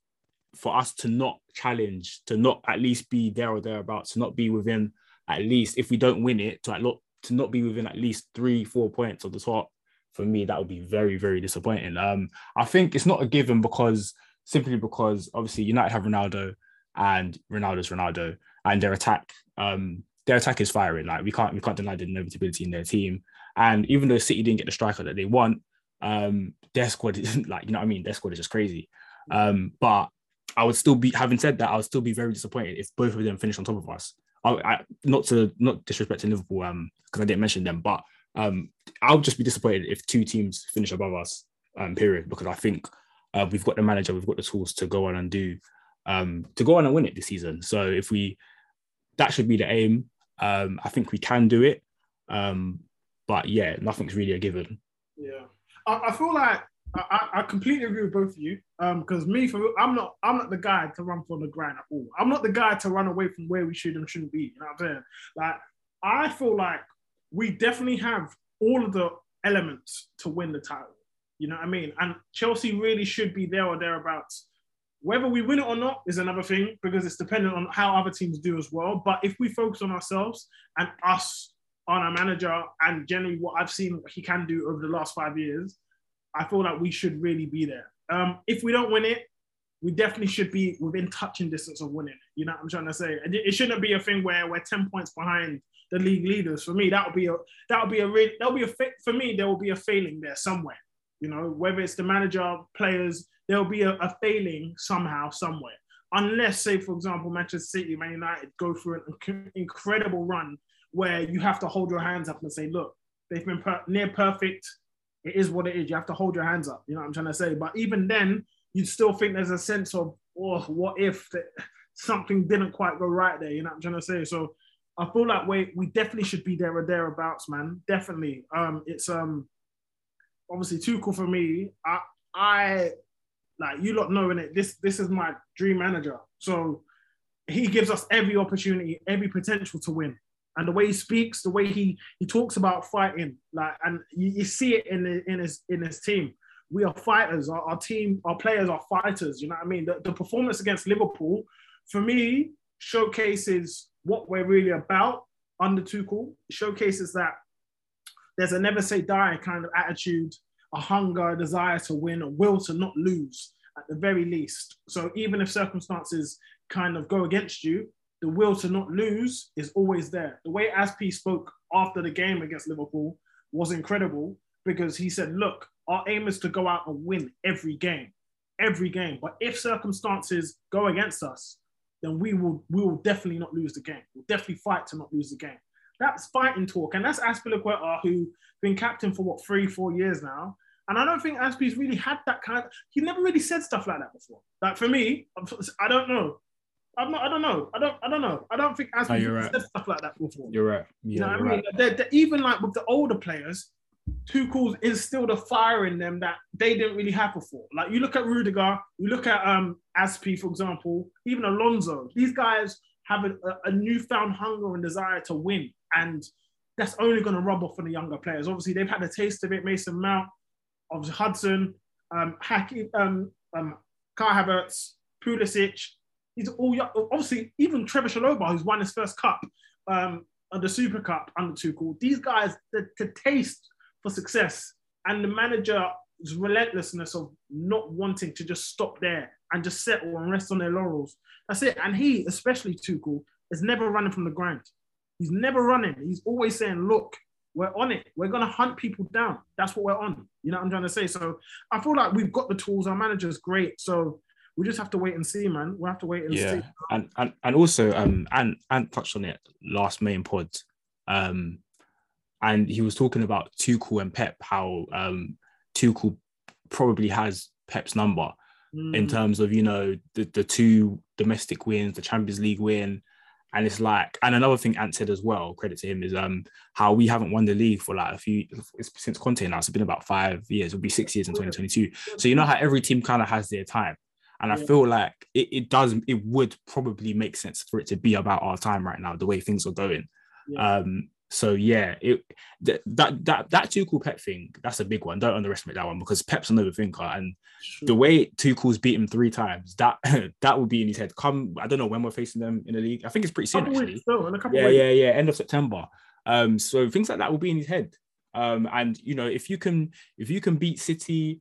for us to not challenge, to not at least be there or thereabouts, to not be within at least if we don't win it, to lo- to not be within at least three, four points of the top, for me, that would be very, very disappointing. Um, I think it's not a given because simply because obviously United have Ronaldo and Ronaldo's Ronaldo and their attack, um, their attack is firing. Like we can't we can't deny the inevitability in their team. And even though City didn't get the striker that they want, um, their squad isn't like, you know what I mean? Their squad is just crazy. Um, but I would still be having said that, I would still be very disappointed if both of them finish on top of us. I, I not to not disrespecting Liverpool, um, because I didn't mention them, but um, I'll just be disappointed if two teams finish above us, um, period, because I think uh, we've got the manager, we've got the tools to go on and do, um, to go on and win it this season. So if we, that should be the aim. Um, I think we can do it. Um, but yeah, nothing's really a given. Yeah, I, I feel like I, I- completely agree with both of you. Um, because me, for I'm not, I'm not the guy to run for the grind at all. I'm not the guy to run away from where we should and shouldn't be. You know what I'm saying? Like, I feel like we definitely have all of the elements to win the title. You know what I mean? And Chelsea really should be there or thereabouts. Whether we win it or not is another thing because it's dependent on how other teams do as well. But if we focus on ourselves and us on our manager and generally what I've seen he can do over the last five years, I feel like we should really be there. Um, if we don't win it, we definitely should be within touching distance of winning. You know what I'm trying to say? It shouldn't be a thing where we're 10 points behind the league leaders. For me, that would be a that would be a real that would be a for me, there will be a failing there somewhere. You know, whether it's the manager, players, there will be a, a failing somehow, somewhere. Unless, say, for example, Manchester City, Man United go through an inc- incredible run where you have to hold your hands up and say, look, they've been per- near perfect. It is what it is. You have to hold your hands up. You know what I'm trying to say? But even then, you'd still think there's a sense of, oh, what if that something didn't quite go right there? You know what I'm trying to say? So I feel like we we definitely should be there or thereabouts, man. Definitely. Um, it's um obviously Tuchel for me. I I like you lot knowing it. This this is my dream manager. So he gives us every opportunity, every potential to win. And the way he speaks, the way he he talks about fighting, like, and you, you see it in the, in his in his team. We are fighters. Our, our team, our players are fighters. You know what I mean? The, the performance against Liverpool, for me, showcases what we're really about under Tuchel. Showcases that there's a never say die kind of attitude, a hunger, a desire to win, a will to not lose at the very least. So even if circumstances kind of go against you, the will to not lose is always there. The way Azpi spoke after the game against Liverpool was incredible because he said, look, our aim is to go out and win every game, every game. But if circumstances go against us, then we will we will definitely not lose the game. We'll definitely fight to not lose the game. That's fighting talk. And that's Azpilicueta, who's been captain for what, three, four years now. And I don't think Azpi's really had that kind of, he never really said stuff like that before. Like for me, I don't know. I'm not. I don't know. I don't. I don't know. I don't think as No, right. said stuff like that before. You're right. You know what I mean? right. They're, they're- even like with the older players, Tuchel's instilled a fire in them that they didn't really have before. Like you look at Rudiger, you look at um Azpi, for example, even Alonso. These guys have a, a, a newfound hunger and desire to win, and that's only going to rub off on the younger players. Obviously, they've had a taste of it. Mason Mount, obviously Hudson, um, Hacky, um, um, Kai Havertz, Pulisic. Are all young. Obviously, even Trevor Chalobah, who's won his first cup, um, the Super Cup under Tuchel. These guys, the, the taste for success and the manager's relentlessness of not wanting to just stop there and just settle and rest on their laurels. That's it. And he, especially Tuchel, is never running from the grind. He's never running. He's always saying, look, we're on it. We're going to hunt people down. That's what we're on. You know what I'm trying to say? So I feel like we've got the tools. Our manager's great. So we just have to wait and see, man. We'll have to wait and yeah see. and, and and also um and and touched on it last main pod um and he was talking about Tuchel and Pep how um Tuchel probably has Pep's number in Mm. terms of you know the, the two domestic wins the Champions League win and it's like and another thing Ant said as well credit to him is um how we haven't won the league for like a few since Conte now it's been about five years it'll be six years in 2022 so you know how every team kind of has their time and I feel like it, it does, it would probably make sense for it to be about our time right now, the way things are going. Yeah. Um, so yeah, it th- that that that Tuchel Pep thing, that's a big one. Don't underestimate that one because Pep's another overthinker, and the way Tuchel's beat him three times, that that will be in his head. Come, I don't know when we're facing them in the league. I think it's pretty soon actually. weeks still, in a couple Yeah, weeks. yeah, yeah. End of September. Um, so things like that will be in his head. Um, and you know, if you can, if you can beat City,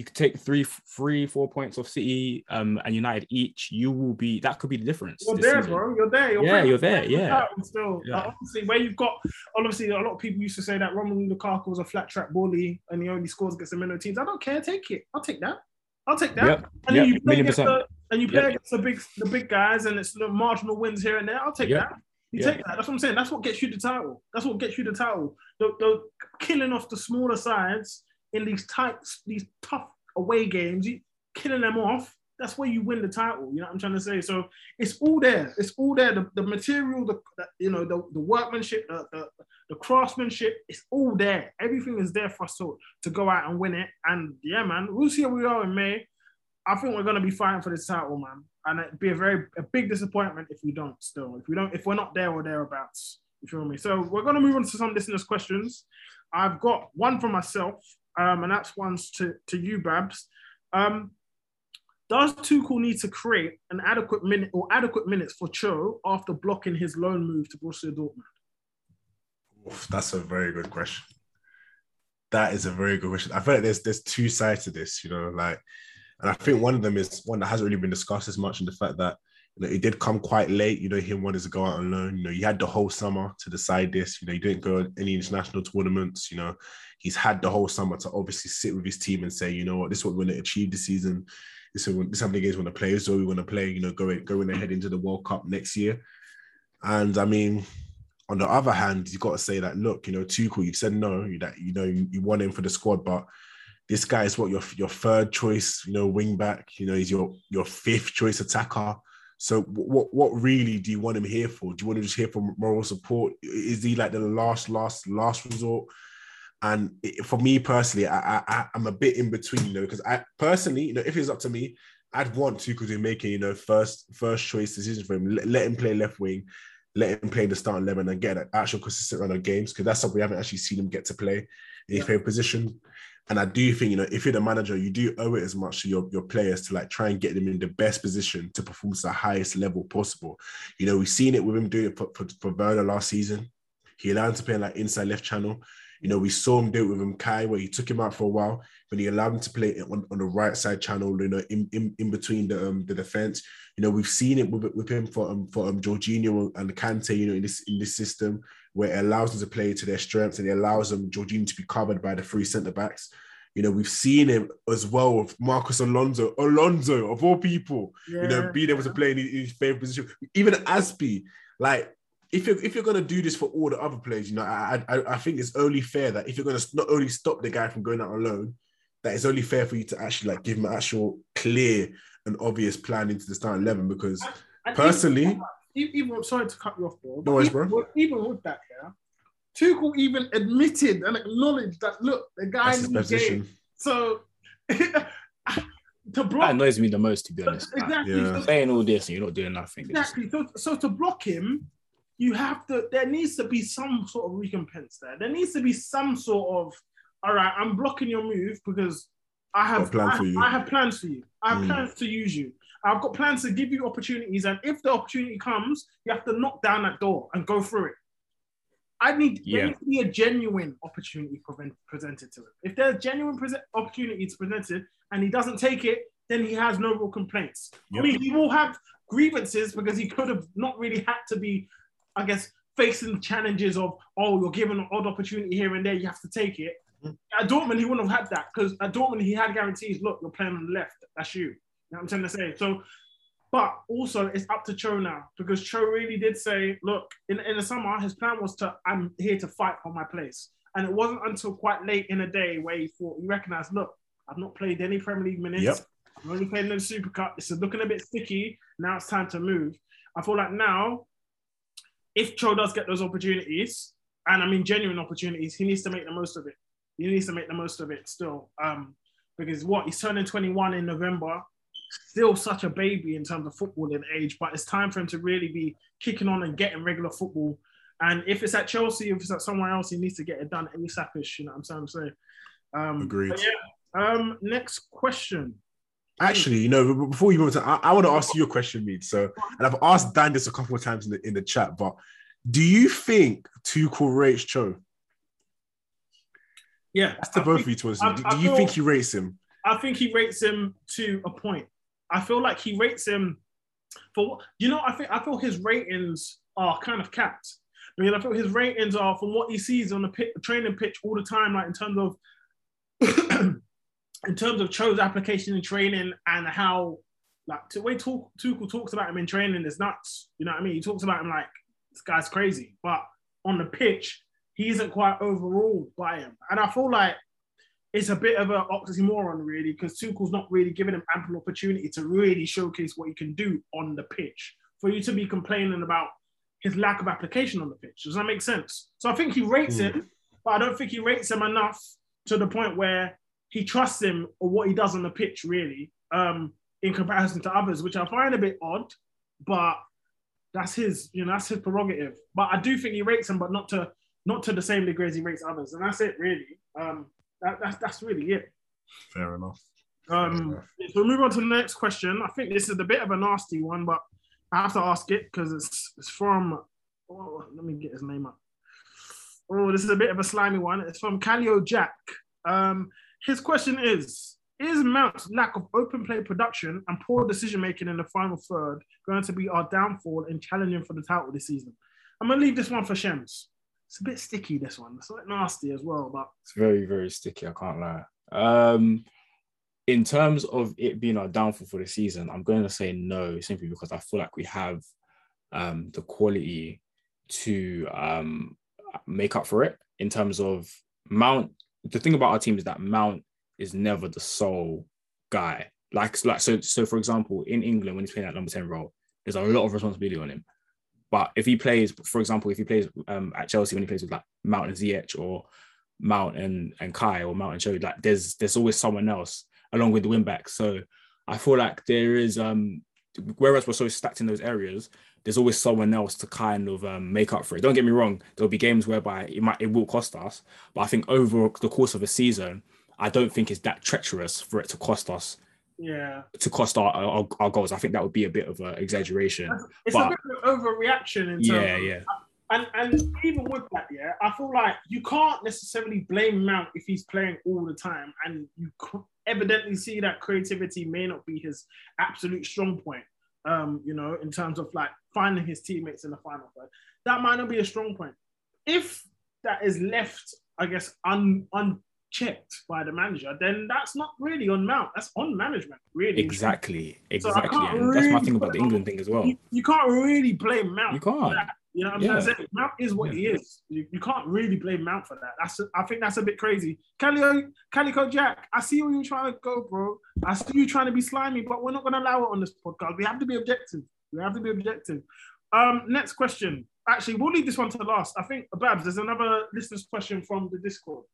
you could take three, three, four points off City, um, and United each. You will be that could be the difference. You're there, season. bro. You're there. You're Yeah, you're there, yeah. Still, Yeah. Like, obviously, where you've got obviously a lot of people used to say that Romelu Lukaku was a flat track bully and he only scores against the minnow teams. I don't care. Take it. I'll take that. I'll take that. Yep, And then yep, you play against the and you play Yep. against the big the big guys and it's the marginal wins here and there. I'll take Yep. that. You take that. That's what I'm saying. That's what gets you the title. That's what gets you the title. The, the killing off the smaller sides in these tight, these tough away games, you killing them off. That's where you win the title. You know what I'm trying to say? So it's all there. It's all there. The, the material, the, the you know, the, the workmanship, the, the the craftsmanship, it's all there. Everything is there for us to, to go out and win it. And yeah, man, we'll see where we are in May. I think we're gonna be fighting for this title, man. And it'd be a very a big disappointment if we don't still. If we don't, if we're not there or thereabouts. You feel me? So we're gonna move on to some listeners' questions. I've got one for myself, um, and that's one's to, to you, Babs. Um, does Tuchel need to create an adequate minute or adequate minutes for Cho after blocking his loan move to Borussia Dortmund? Oof, that's a very good question. That is a very good question. I feel like there's there's two sides to this, you know, like, and I think one of them is one that hasn't really been discussed as much, and the fact that you know it did come quite late. You know, him wanted to go out on loan. You know, you had the whole summer to decide this. You know, he didn't go any international tournaments. You know, he's had the whole summer to obviously sit with his team and say, you know what, this is what we're going to achieve this season. This is, this is how many games we want to play. This So we want to play. You know, going going ahead into the World Cup next year. And I mean, on the other hand, you've got to say that look, you know, Tuchel, you've said no, that you know you, you want him for the squad, but this guy is what your your third choice, you know, wing back. You know, he's your your fifth choice attacker. So what what really do you want him here for? Do you want to just here for moral support? Is he like the last last last resort? And it, for me personally, I, I I'm a bit in between, you know, because I personally, you know, if it's up to me, I'd want Tuchel to make a you know first first choice decision for him. Let, let him play left wing, let him play the starting eleven and get an actual consistent run of games because that's something we haven't actually seen him get to play in his Yeah. favorite position. And I do think you know if you're the manager, you do owe it as much to your, your players to like try and get them in the best position to perform to the highest level possible. You know we've seen it with him doing it for, for, for Werner last season. He allowed him to play like inside left channel. You know, we saw him do it with him Kai, where he took him out for a while, but he allowed him to play on, on the right side channel, you know, in, in, in between the um, the defense. You know, we've seen it with, with him for um, for um, Jorginho and Kante, you know, in this in this system where it allows them to play to their strengths and it allows them Jorginho to be covered by the three centre backs. You know, we've seen him as well with Marcus Alonso, Alonso of all people, you know, being able to play in his, his favorite position. Even Azpi, like if you're if you're gonna do this for all the other players, you know, I I, I think it's only fair that if you're gonna not only stop the guy from going out alone, that it's only fair for you to actually like give him an actual clear and obvious plan into the starting eleven because And Personally- even, even sorry to cut you off, bro. but No worries, even, bro. With, even with that, yeah, Tuchel even admitted and acknowledged that look, the guy in the position. game. So to block That block annoys me the most, to be honest. Exactly. Yeah. So saying all this and you're not doing nothing. It's just- Exactly. So, so to block him, you have to. There needs to be some sort of recompense there. There needs to be some sort of. All right, I'm blocking your move because I have Got I, for you. I have plans for you. I have Mm. plans to use you. I've got plans to give you opportunities, and if the opportunity comes, you have to knock down that door and go through it. I need Yeah. needs to be a genuine opportunity prevent, presented to him. If there's genuine opportunity to present, opportunities presented and he doesn't take it, then he has no real complaints. I mean, he will have grievances because he could have not really had to be, I guess, facing challenges of, oh, you're given an odd opportunity here and there, you have to take it. Mm. At Dortmund, he wouldn't have had that because at Dortmund, he had guarantees. Look, you're playing on the left. That's you. You know what I'm trying to say? So, but also it's up to Cho now because Cho really did say, look, in, in the summer, his plan was to, I'm here to fight for my place. And it wasn't until quite late in the day where he thought, he recognized, look, I've not played any Premier League minutes. Yep. I'm only playing in the Super Cup. This is looking a bit sticky. Now it's time to move. I feel like now, if Cho does get those opportunities, and I mean genuine opportunities, he needs to make the most of it. He needs to make the most of it still. Um, because what he's turning 21 in November, still such a baby in terms of footballing age, but it's time for him to really be kicking on and getting regular football. And if it's at Chelsea, if it's at somewhere else, he needs to get it done ASAPish, you know what I'm saying? So, um, Agreed. yeah. Um, next question. Actually, you know, before you move on, I, I want to ask you a question, Mead. So, and I've asked Dan this a couple of times in the in the chat, but do you think Tuchel rates Cho? Yeah, That's to I both of you to us. I- Do, I do you feel- think he rates him? I think he rates him to a point. I feel like he rates him for you know. I think I feel his ratings are kind of capped. I mean, I feel his ratings are from what he sees on the pit, training pitch all the time, like in terms of in terms of Cho's application in training and how like the way talk, Tuchel talks about him in training is nuts. You know what I mean? He talks about him like this guy's crazy, but on the pitch, he isn't quite overruled by him. And I feel like it's a bit of an oxymoron, really, because Tuchel's not really giving him ample opportunity to really showcase what he can do on the pitch. For you to be complaining about his lack of application on the pitch, does that make sense? So I think he rates him, but I don't think he rates him enough to the point where he trusts him or what he does on the pitch, really, um, in comparison to others, which I find a bit odd. But that's his, you know, that's his prerogative. But I do think he rates him, but not to not to the same degree as he rates others, and that's it, really. Um, that, that's that's really it. Fair enough. Um, so we'll move on to the next question. I think this is a bit of a nasty one, but I have to ask it because it's it's from. Oh, let me get his name up. Oh, this is a bit of a slimy one. It's from Calico Jack. Um, his question is: Is Mount's lack of open play production and poor decision making in the final third going to be our downfall in challenging for the title this season? I'm gonna leave this one for Shems. It's a bit sticky. This one. It's a bit nasty as well, but It's very, very sticky. I can't lie. Um, in terms of it being our downfall for the season, I'm going to say no, simply because I feel like we have um, the quality to um, make up for it. In terms of Mount, the thing about our team is that Mount is never the sole guy. Like, like so, so for example, in England when he's playing that number ten role, there's a lot of responsibility on him. But if he plays, for example, if he plays um, at Chelsea when he plays with like Mount and Ziyech or Mount and, and Kai or Mount and Joe, like there's there's always someone else along with the wing backs. So I feel like there is um whereas we're so stacked in those areas, there's always someone else to kind of um, make up for it. Don't get me wrong, there'll be games whereby it might it will cost us, but I think over the course of a season, I don't think it's that treacherous for it to cost us yeah, to cost our our, our goals. I think that would be a bit of an exaggeration. it's But- a bit of an overreaction in terms Yeah, of yeah. And and even with that, yeah, I feel like you can't necessarily blame Mount if he's playing all the time, and you evidently see that creativity may not be his absolute strong point. Um, you know, in terms of like finding his teammates in the final third, that might not be a strong point. If that is left, I guess, un, un unchecked by the manager, then that's not really on Mount. That's on management, really. Exactly, exactly. can't and that's my thing about the England thing as well. You, you can't really blame Mount. You can't. that. You know what I'm Yeah. trying to say? Mount is what he is. You, you can't really blame Mount for that. That's I think that's a bit crazy. Calico, Calico Jack, I see where you're trying to go, bro. I see you trying to be slimy, but we're not going to allow it on this podcast. We have to be objective. We have to be objective. Um, next question. Actually, we'll leave this one to last. I think Babs, there's another listener's question from the Discord.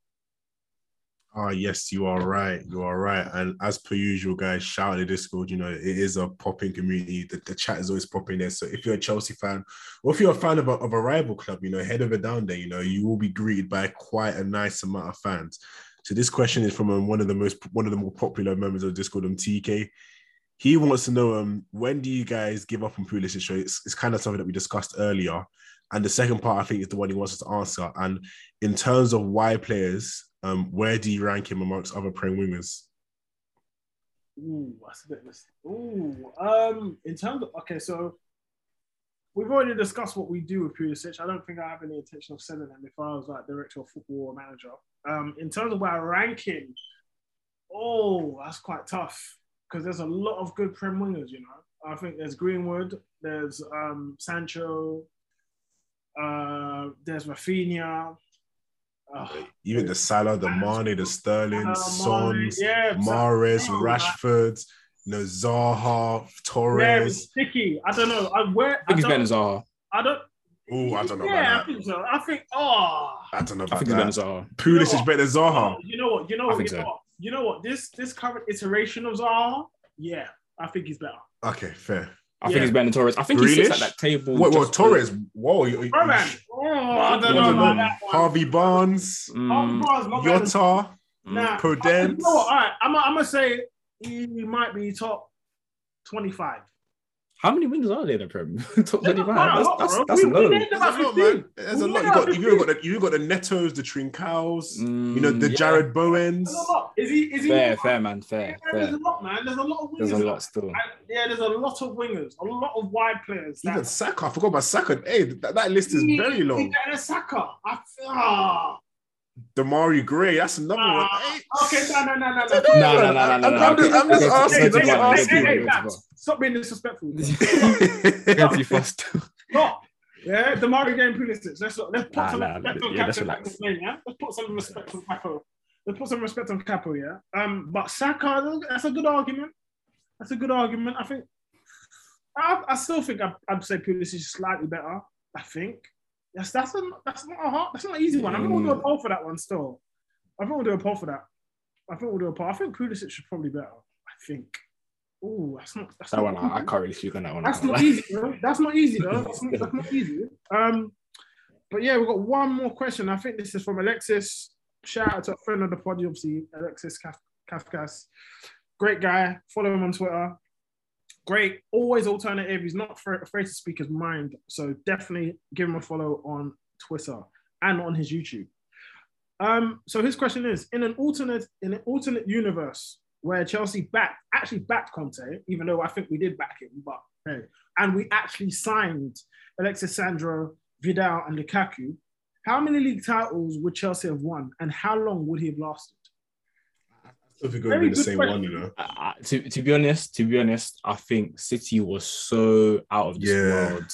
Ah, yes, you are right. You are right. And as per usual, guys, shout out the Discord. You know, it is a popping community. The, the chat is always popping there. So if you're a Chelsea fan, or if you're a fan of a, of a rival club, you know, head over down there, you know, you will be greeted by quite a nice amount of fans. So this question is from um, one of the most one of the more popular members of Discord, um, TK. He wants to know um when do you guys give up on Pulisic? It's, it's kind of something that we discussed earlier. And the second part, I think, is the one he wants us to answer. And in terms of why players, um, where do you rank him amongst other prem wingers? Ooh, that's a bit. mis- Ooh, um, in terms of okay, so we've already discussed what we do with Pulisic. I don't think I have any intention of selling him if I was like director of football or manager. Um, in terms of where I rank him, oh, that's quite tough because there's a lot of good prem wingers. You know, I think there's Greenwood, there's um, Sancho, uh, there's Raphinha. Uh, Even the Salah, the Mane, the Sterling, Mane, Sons, yeah, Mahrez, Salah. Rashford, you know, Zaha, yeah, Torres. it's sticky. I don't know. I where I think he's I better than don't, Zaha. I don't. Oh, I don't know Yeah, I about that. think so. I think. Oh, I don't know I about think he's better than that. Zaha. Pulisic You is better than Zaha. you know what? You know what? You know so. what? You know what? This this current iteration of Zaha, yeah, I think he's better. Okay, fair. I Yeah. think he's better than Torres. I think he sits at that table. What? What? Torres? Whoa! You, you, Oh man, oh, I don't know about know. that one. Harvey Barnes, Mm, Harvey Barnes not better Jota, Nah, You know what? All right, I'm, I'm gonna say he might be top twenty-five. How many wings are there in the Prem? Top There's 25. That's, that's, that's We- we low. There's a lot, man. There's a lot. You named got about you got the you got the Netos, the Trincals. you know the Mm, yeah. Jarrod Bowens. There's a lot. Is he? Is he? Fair, fair, man. Fair, Yeah, there's fair. a lot, man. There's a lot of wingers. There's a lot still. And, yeah, there's a lot of wingers, a lot of wide players. Even that- Saka. I forgot about Saka. Hey, that, that list is very long. Yeah, Saka. I, ah. Demarai Gray. That's another one. Ah, Hey, okay, no, no, no, no, no. No, no, no, no, no, I'm- no. I'm just- I'm just asking, okay, I'm just asking. okay, Hey, okay, Stop being disrespectful. Go too fast. Stop. Yeah, the Mario game Pulisic. Let's let's put Nah, some nah, respect on yeah, let's Captain relax. Capo's name, yeah. Let's put some respect on Capo. Let's put some respect on Capo, yeah. Um, but Saka, that's a good argument. That's a good argument. I think. I, I still think I, I'd say Pulisic is slightly better. I think. Yes, that's a, that's not a hard, that's not an easy one. I think we'll do a poll for that one still. I think we'll do a poll for that. I think we'll do a poll. I think Pulisic should probably be better. I think. Oh, that's not. That's That not one, I, I can't really speak on that one. that's not easy, though. That's not easy, though. That's not, that's not easy. Um, but yeah, we've got one more question. I think this is from Alexis. Shout out to a friend of the pod, obviously, Alexis Kafkas. Great guy. Follow him on Twitter. Great, always alternative. He's not afraid to speak his mind. So definitely give him a follow on Twitter and on his YouTube. Um, so his question is: In an alternate, in an alternate universe where Chelsea backed, actually backed Conte, even though I think we did back him, but hey, and we actually signed Alexis Sandro, Vidal, and Lukaku. How many league titles would Chelsea have won, and how long would he have lasted? I still think it would be the same question. one, you know. Uh, to, to be honest, to be honest, I think City was so out of this Yeah. world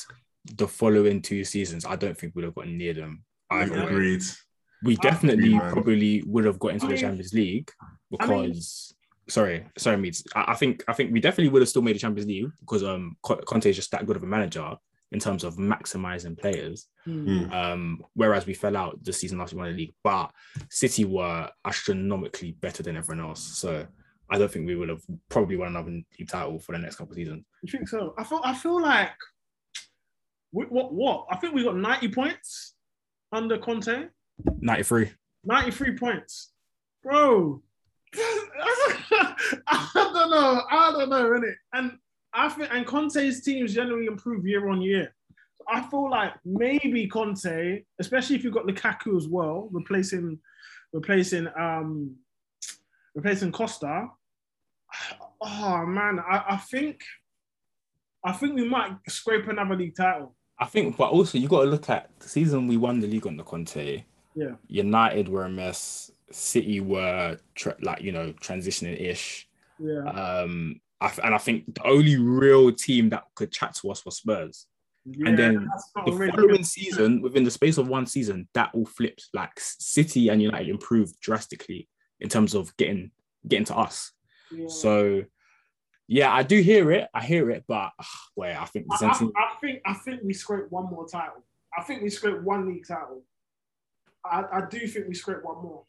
the following two seasons. I don't think we'd have gotten near them. I. Agreed. We definitely man. probably would have got into I the Champions League I mean- because sorry, sorry, Meets. I, I think I think we definitely would have still made the Champions League because um Conte is just that good of a manager in terms of maximizing players. Mm. Um, whereas we fell out the season last we won the league, but City were astronomically better than everyone else. So I don't think we would have probably won another league title for the next couple of seasons. You think so? I feel. I feel like. we- What? What? I think we got ninety points under Conte. 93. 93 points. Bro. I don't know. I don't know, innit? And I think and Conte's teams generally improve year on year. So I feel like maybe Conte, especially if you've got Lukaku as well, replacing replacing um replacing Costa. Oh man, I, I think I think we might scrape another league title. I think, but also you got to look at the season we won the league under Conte. Yeah. United were a mess. City were tra- like you know transitioning ish. Yeah. Um, I th- and I think the only real team that could chat to us was Spurs. yeah and then The really following good- season, within the space of one season, that all flipped. Like City and United improved drastically in terms of getting getting to us. Yeah. So yeah, I do hear it. I hear it, but wait, I think I. I, I think I think we scrape one more title. I think we scrape one league title. I, I do think we scrape one more.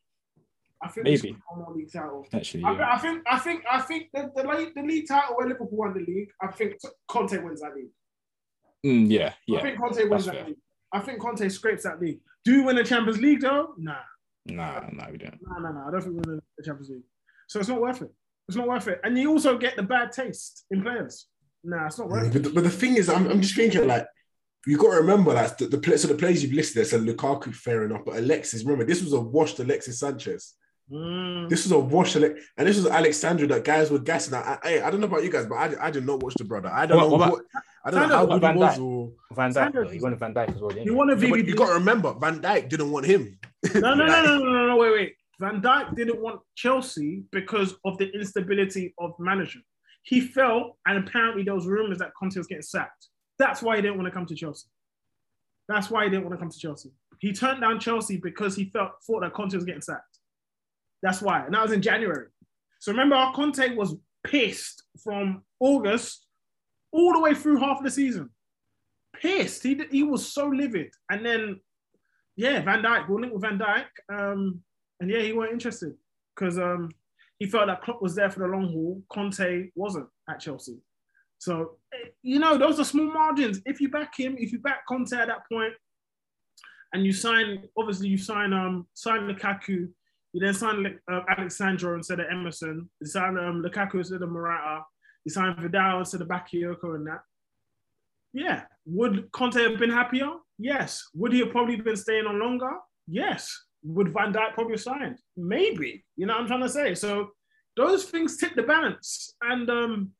I think we Maybe. scrape one more league title. Actually, I, yeah. I think I think I think the, the league the league title where Liverpool won the league. I think Conte wins that league. Mm, yeah, I think Conte wins that's that fair. league. I think Conte scrapes that league. Do we win the Champions League though? Nah, Nah, nah, we don't. no, no, no. I don't think we win the Champions League. So it's not worth it. It's not worth it. And you also get the bad taste in players. Nah, it's not worth it. But, the- but the thing is, I'm, I'm just thinking like you got to remember that the, the play, so the players you've listed there, so Lukaku, fair enough, but Alexis, remember this was a washed Alexis Sanchez. Mm. This was a washed Alex, and this was Alex Sandro that guys were gassing. I, I, I don't know about you guys, but I, I did not watch the brother. I don't What- know what about- what, I don't know Sandro, how good he Van was. Dijk? Or, Van Dijk, Sanders- though, he wanted Van Dijk as well. Didn't You he? want to Yeah, you got to remember, Van Dijk didn't want him. No, no, no, no, no, no, no, wait, wait. Van Dijk didn't want Chelsea because of the instability of management. He felt, and apparently there was rumors that Conte was getting sacked. That's why he didn't want to come to Chelsea. That's why he didn't want to come to Chelsea. He turned down Chelsea because he felt thought that Conte was getting sacked. That's why, and that was in January. So remember, our Conte was pissed from August all the way through half of the season. Pissed. He he was so livid, and then yeah, Van Dijk. We'll link with Van Dijk. Um, and yeah, he weren't interested because um, he felt that Klopp was there for the long haul. Conte wasn't at Chelsea. So eh, you know, those are small margins. If you back him, if you back Conte at that point, and you sign, obviously you sign um sign Lukaku, you then signed uh, Alex Sandro instead of Emerson. You signed um, Lukaku instead of Morata. You signed Vidal instead of Bakayoko and that. Yeah. Would Conte have been happier? Yes. Would he have probably been staying on longer? Yes. Would Van Dijk probably have signed? Maybe. You know what I'm trying to say? So those things tip the balance. And um,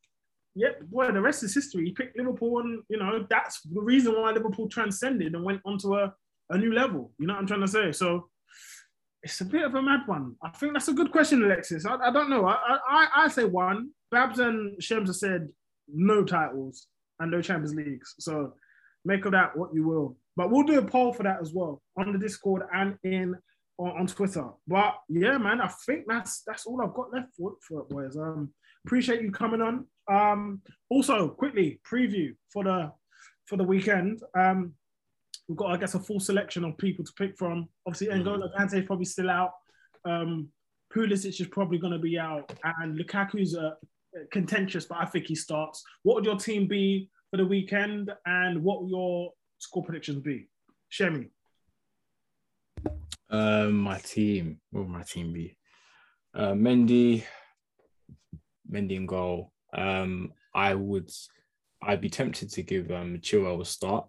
yep, boy, the rest is history. He picked Liverpool, and you know, that's the reason why Liverpool transcended and went onto a, a new level. You know what I'm trying to say? So it's a bit of a mad one. I think that's a good question, Alexis. I, I don't know. I, I I say one. Babs and Shems have said no titles and no Champions Leagues. So make of that what you will. But we'll do a poll for that as well on the Discord and in on, on Twitter. But yeah, man, I think that's that's all I've got left for, for it, boys. Um, appreciate you coming on. Um, also, quickly preview for the for the weekend. Um, we've got I guess a full selection of people to pick from. Obviously, N'Golo Kante is probably still out. Um, Pulisic is probably going to be out, and Lukaku's uh, contentious, but I think he starts. What would your team be for the weekend, and what will your score predictions be? Shemi. Um, my team. What would my team be? Uh, Mendy, Mendy in goal. Um, I would. I'd be tempted to give um Chilwell a start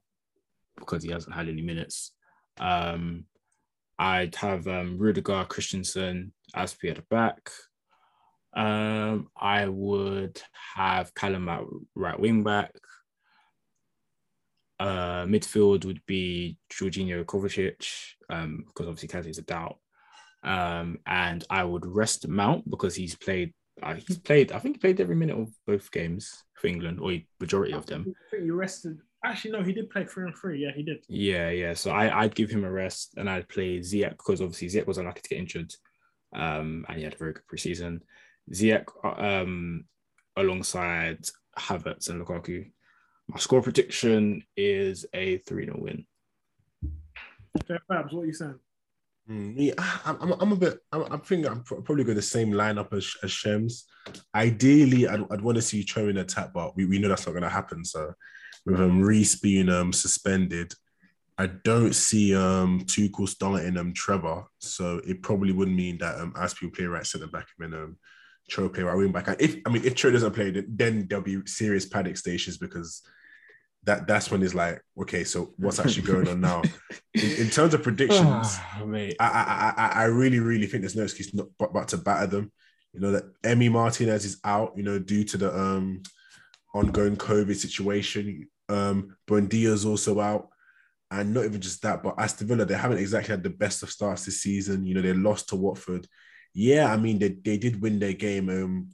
because he hasn't had any minutes. Um, I'd have um Rudiger, Christensen, Azpi at the back. Um, I would have Callum at right wing back. Uh, midfield would be Jorginho Kovacic, um, because obviously Kante is a doubt. Um, and I would rest Mount because he's played. Uh, he's played. I think he played every minute of both games for England, or majority of them. You rested. Actually, no, he did play three and three. Yeah, he did. Yeah, yeah. So I, I'd give him a rest, and I'd play Ziyech because obviously Ziyech was unlucky to get injured, um, and he had a very good preseason. Ziyech, um, alongside Havertz and Lukaku. My score prediction is a 3 0 win. Okay, Babs, what are you saying? Mm, yeah, I'm, I'm, I'm a bit. I'm, I'm thinking I'm probably going to the same lineup as, as Shems. Ideally, I'd, I'd want to see Cho in attack, but we, we know that's not going to happen. So, with um, Reece being um, suspended, I don't see um, Tuchel starting um, Trevor. So it probably wouldn't mean that um, Azpi will play right centre back and then um, Cho play right wing back. And if I mean if Cho doesn't play, then- there'll be serious panic stations because that that's when it's like, okay, so what's actually going on now? In, in terms of predictions. Mate. I, I, I, I really, really think there's no excuse not but, but to batter them. You know that Emi Martinez is out. You know due to the um ongoing COVID situation. Um, Buendia's also out, and not even just that, but Aston Villa they haven't exactly had the best of starts this season. You know they lost to Watford. Yeah, I mean they, they did win their game um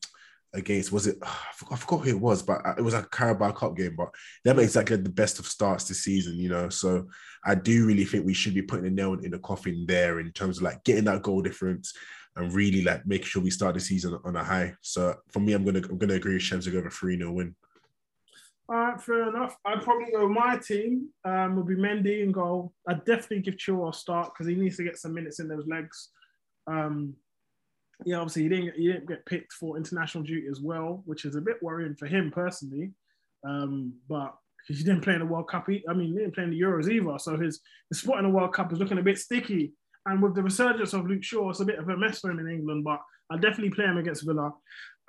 against was it? I forgot, I forgot who it was, but it was a Carabao Cup game. But they haven't exactly had the best of starts this season, you know. So I do really think we should be putting a nail in the coffin there in terms of like getting that goal difference and really like making sure we start the season on a high. So for me, I'm gonna I'm gonna agree with Shems to go for three 0 win. All right, fair enough. I'd probably go my team um, would be Mendy in goal. I'd definitely give Chilwell a start because he needs to get some minutes in those legs. Um, yeah, obviously he didn't he didn't get picked for international duty as well, which is a bit worrying for him personally. Um, but he didn't play in the World Cup. I mean, he didn't play in the Euros either. So his, his spot in the World Cup is looking a bit sticky. And with the resurgence of Luke Shaw, it's a bit of a mess for him in England. But I'll definitely play him against Villa.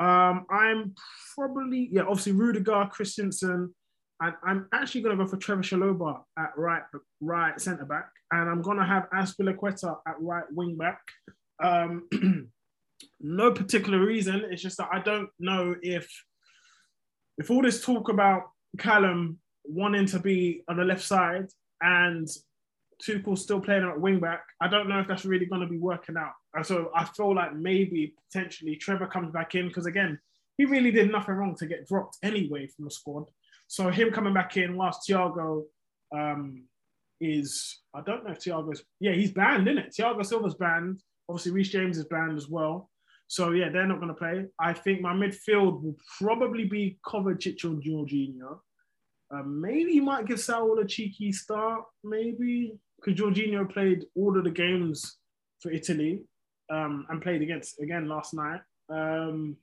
Um, I'm probably yeah, obviously Rudiger, Christensen, and I'm actually going to go for Trevor Chalobah at right right centre back, and I'm going to have Azpilicueta at right wing back. Um, no particular reason. It's just that I don't know if if all this talk about Callum wanting to be on the left side and Tuchel still playing at wing back, I don't know if that's really going to be working out. And so I feel like maybe potentially Trevoh comes back in because again, he really did nothing wrong to get dropped anyway from the squad. So him coming back in whilst Thiago um, is, I don't know if Thiago's, yeah, he's banned, isn't it? Thiago Silva's banned. Obviously, Reece James is banned as well. So yeah, they're not going to play. I think my midfield will probably be Kovacic or Jorginho. Uh, maybe you might give Saul a cheeky start, maybe because Jorginho played all of the games for Italy um, and played against again last night. Um,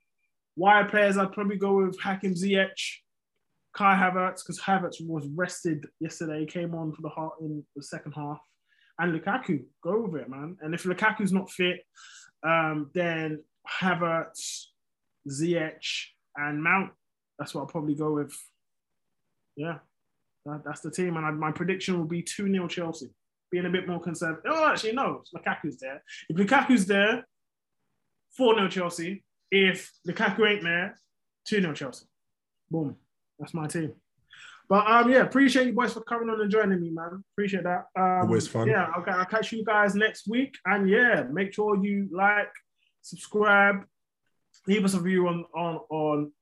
players, I'd probably go with Hakim Ziyech, Kai Havertz, because Havertz was rested yesterday, came on for the heart in the second half, and Lukaku. Go with it, man. And if Lukaku's not fit, um, then Havertz, Ziyech, and Mount. That's what I'll probably go with. Yeah, that, that's the team. And I, my prediction will be 2 0 Chelsea, being a bit more conservative. Oh, actually, no, Lukaku's there. If Lukaku's there, 4 0 Chelsea. If Lukaku ain't there, 2 0 Chelsea. Boom. That's my team. But um, yeah, appreciate you boys for coming on and joining me, man. Appreciate that. Um, Always fun. Yeah, okay, I'll catch you guys next week. And yeah, make sure you like, subscribe, leave us a review on on on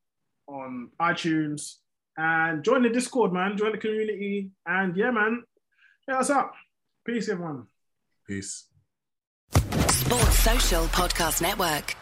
on iTunes, and join the Discord, man. Join the community, and yeah, man. Yeah, what's up? Peace, everyone. Peace. Sports Social Podcast Network.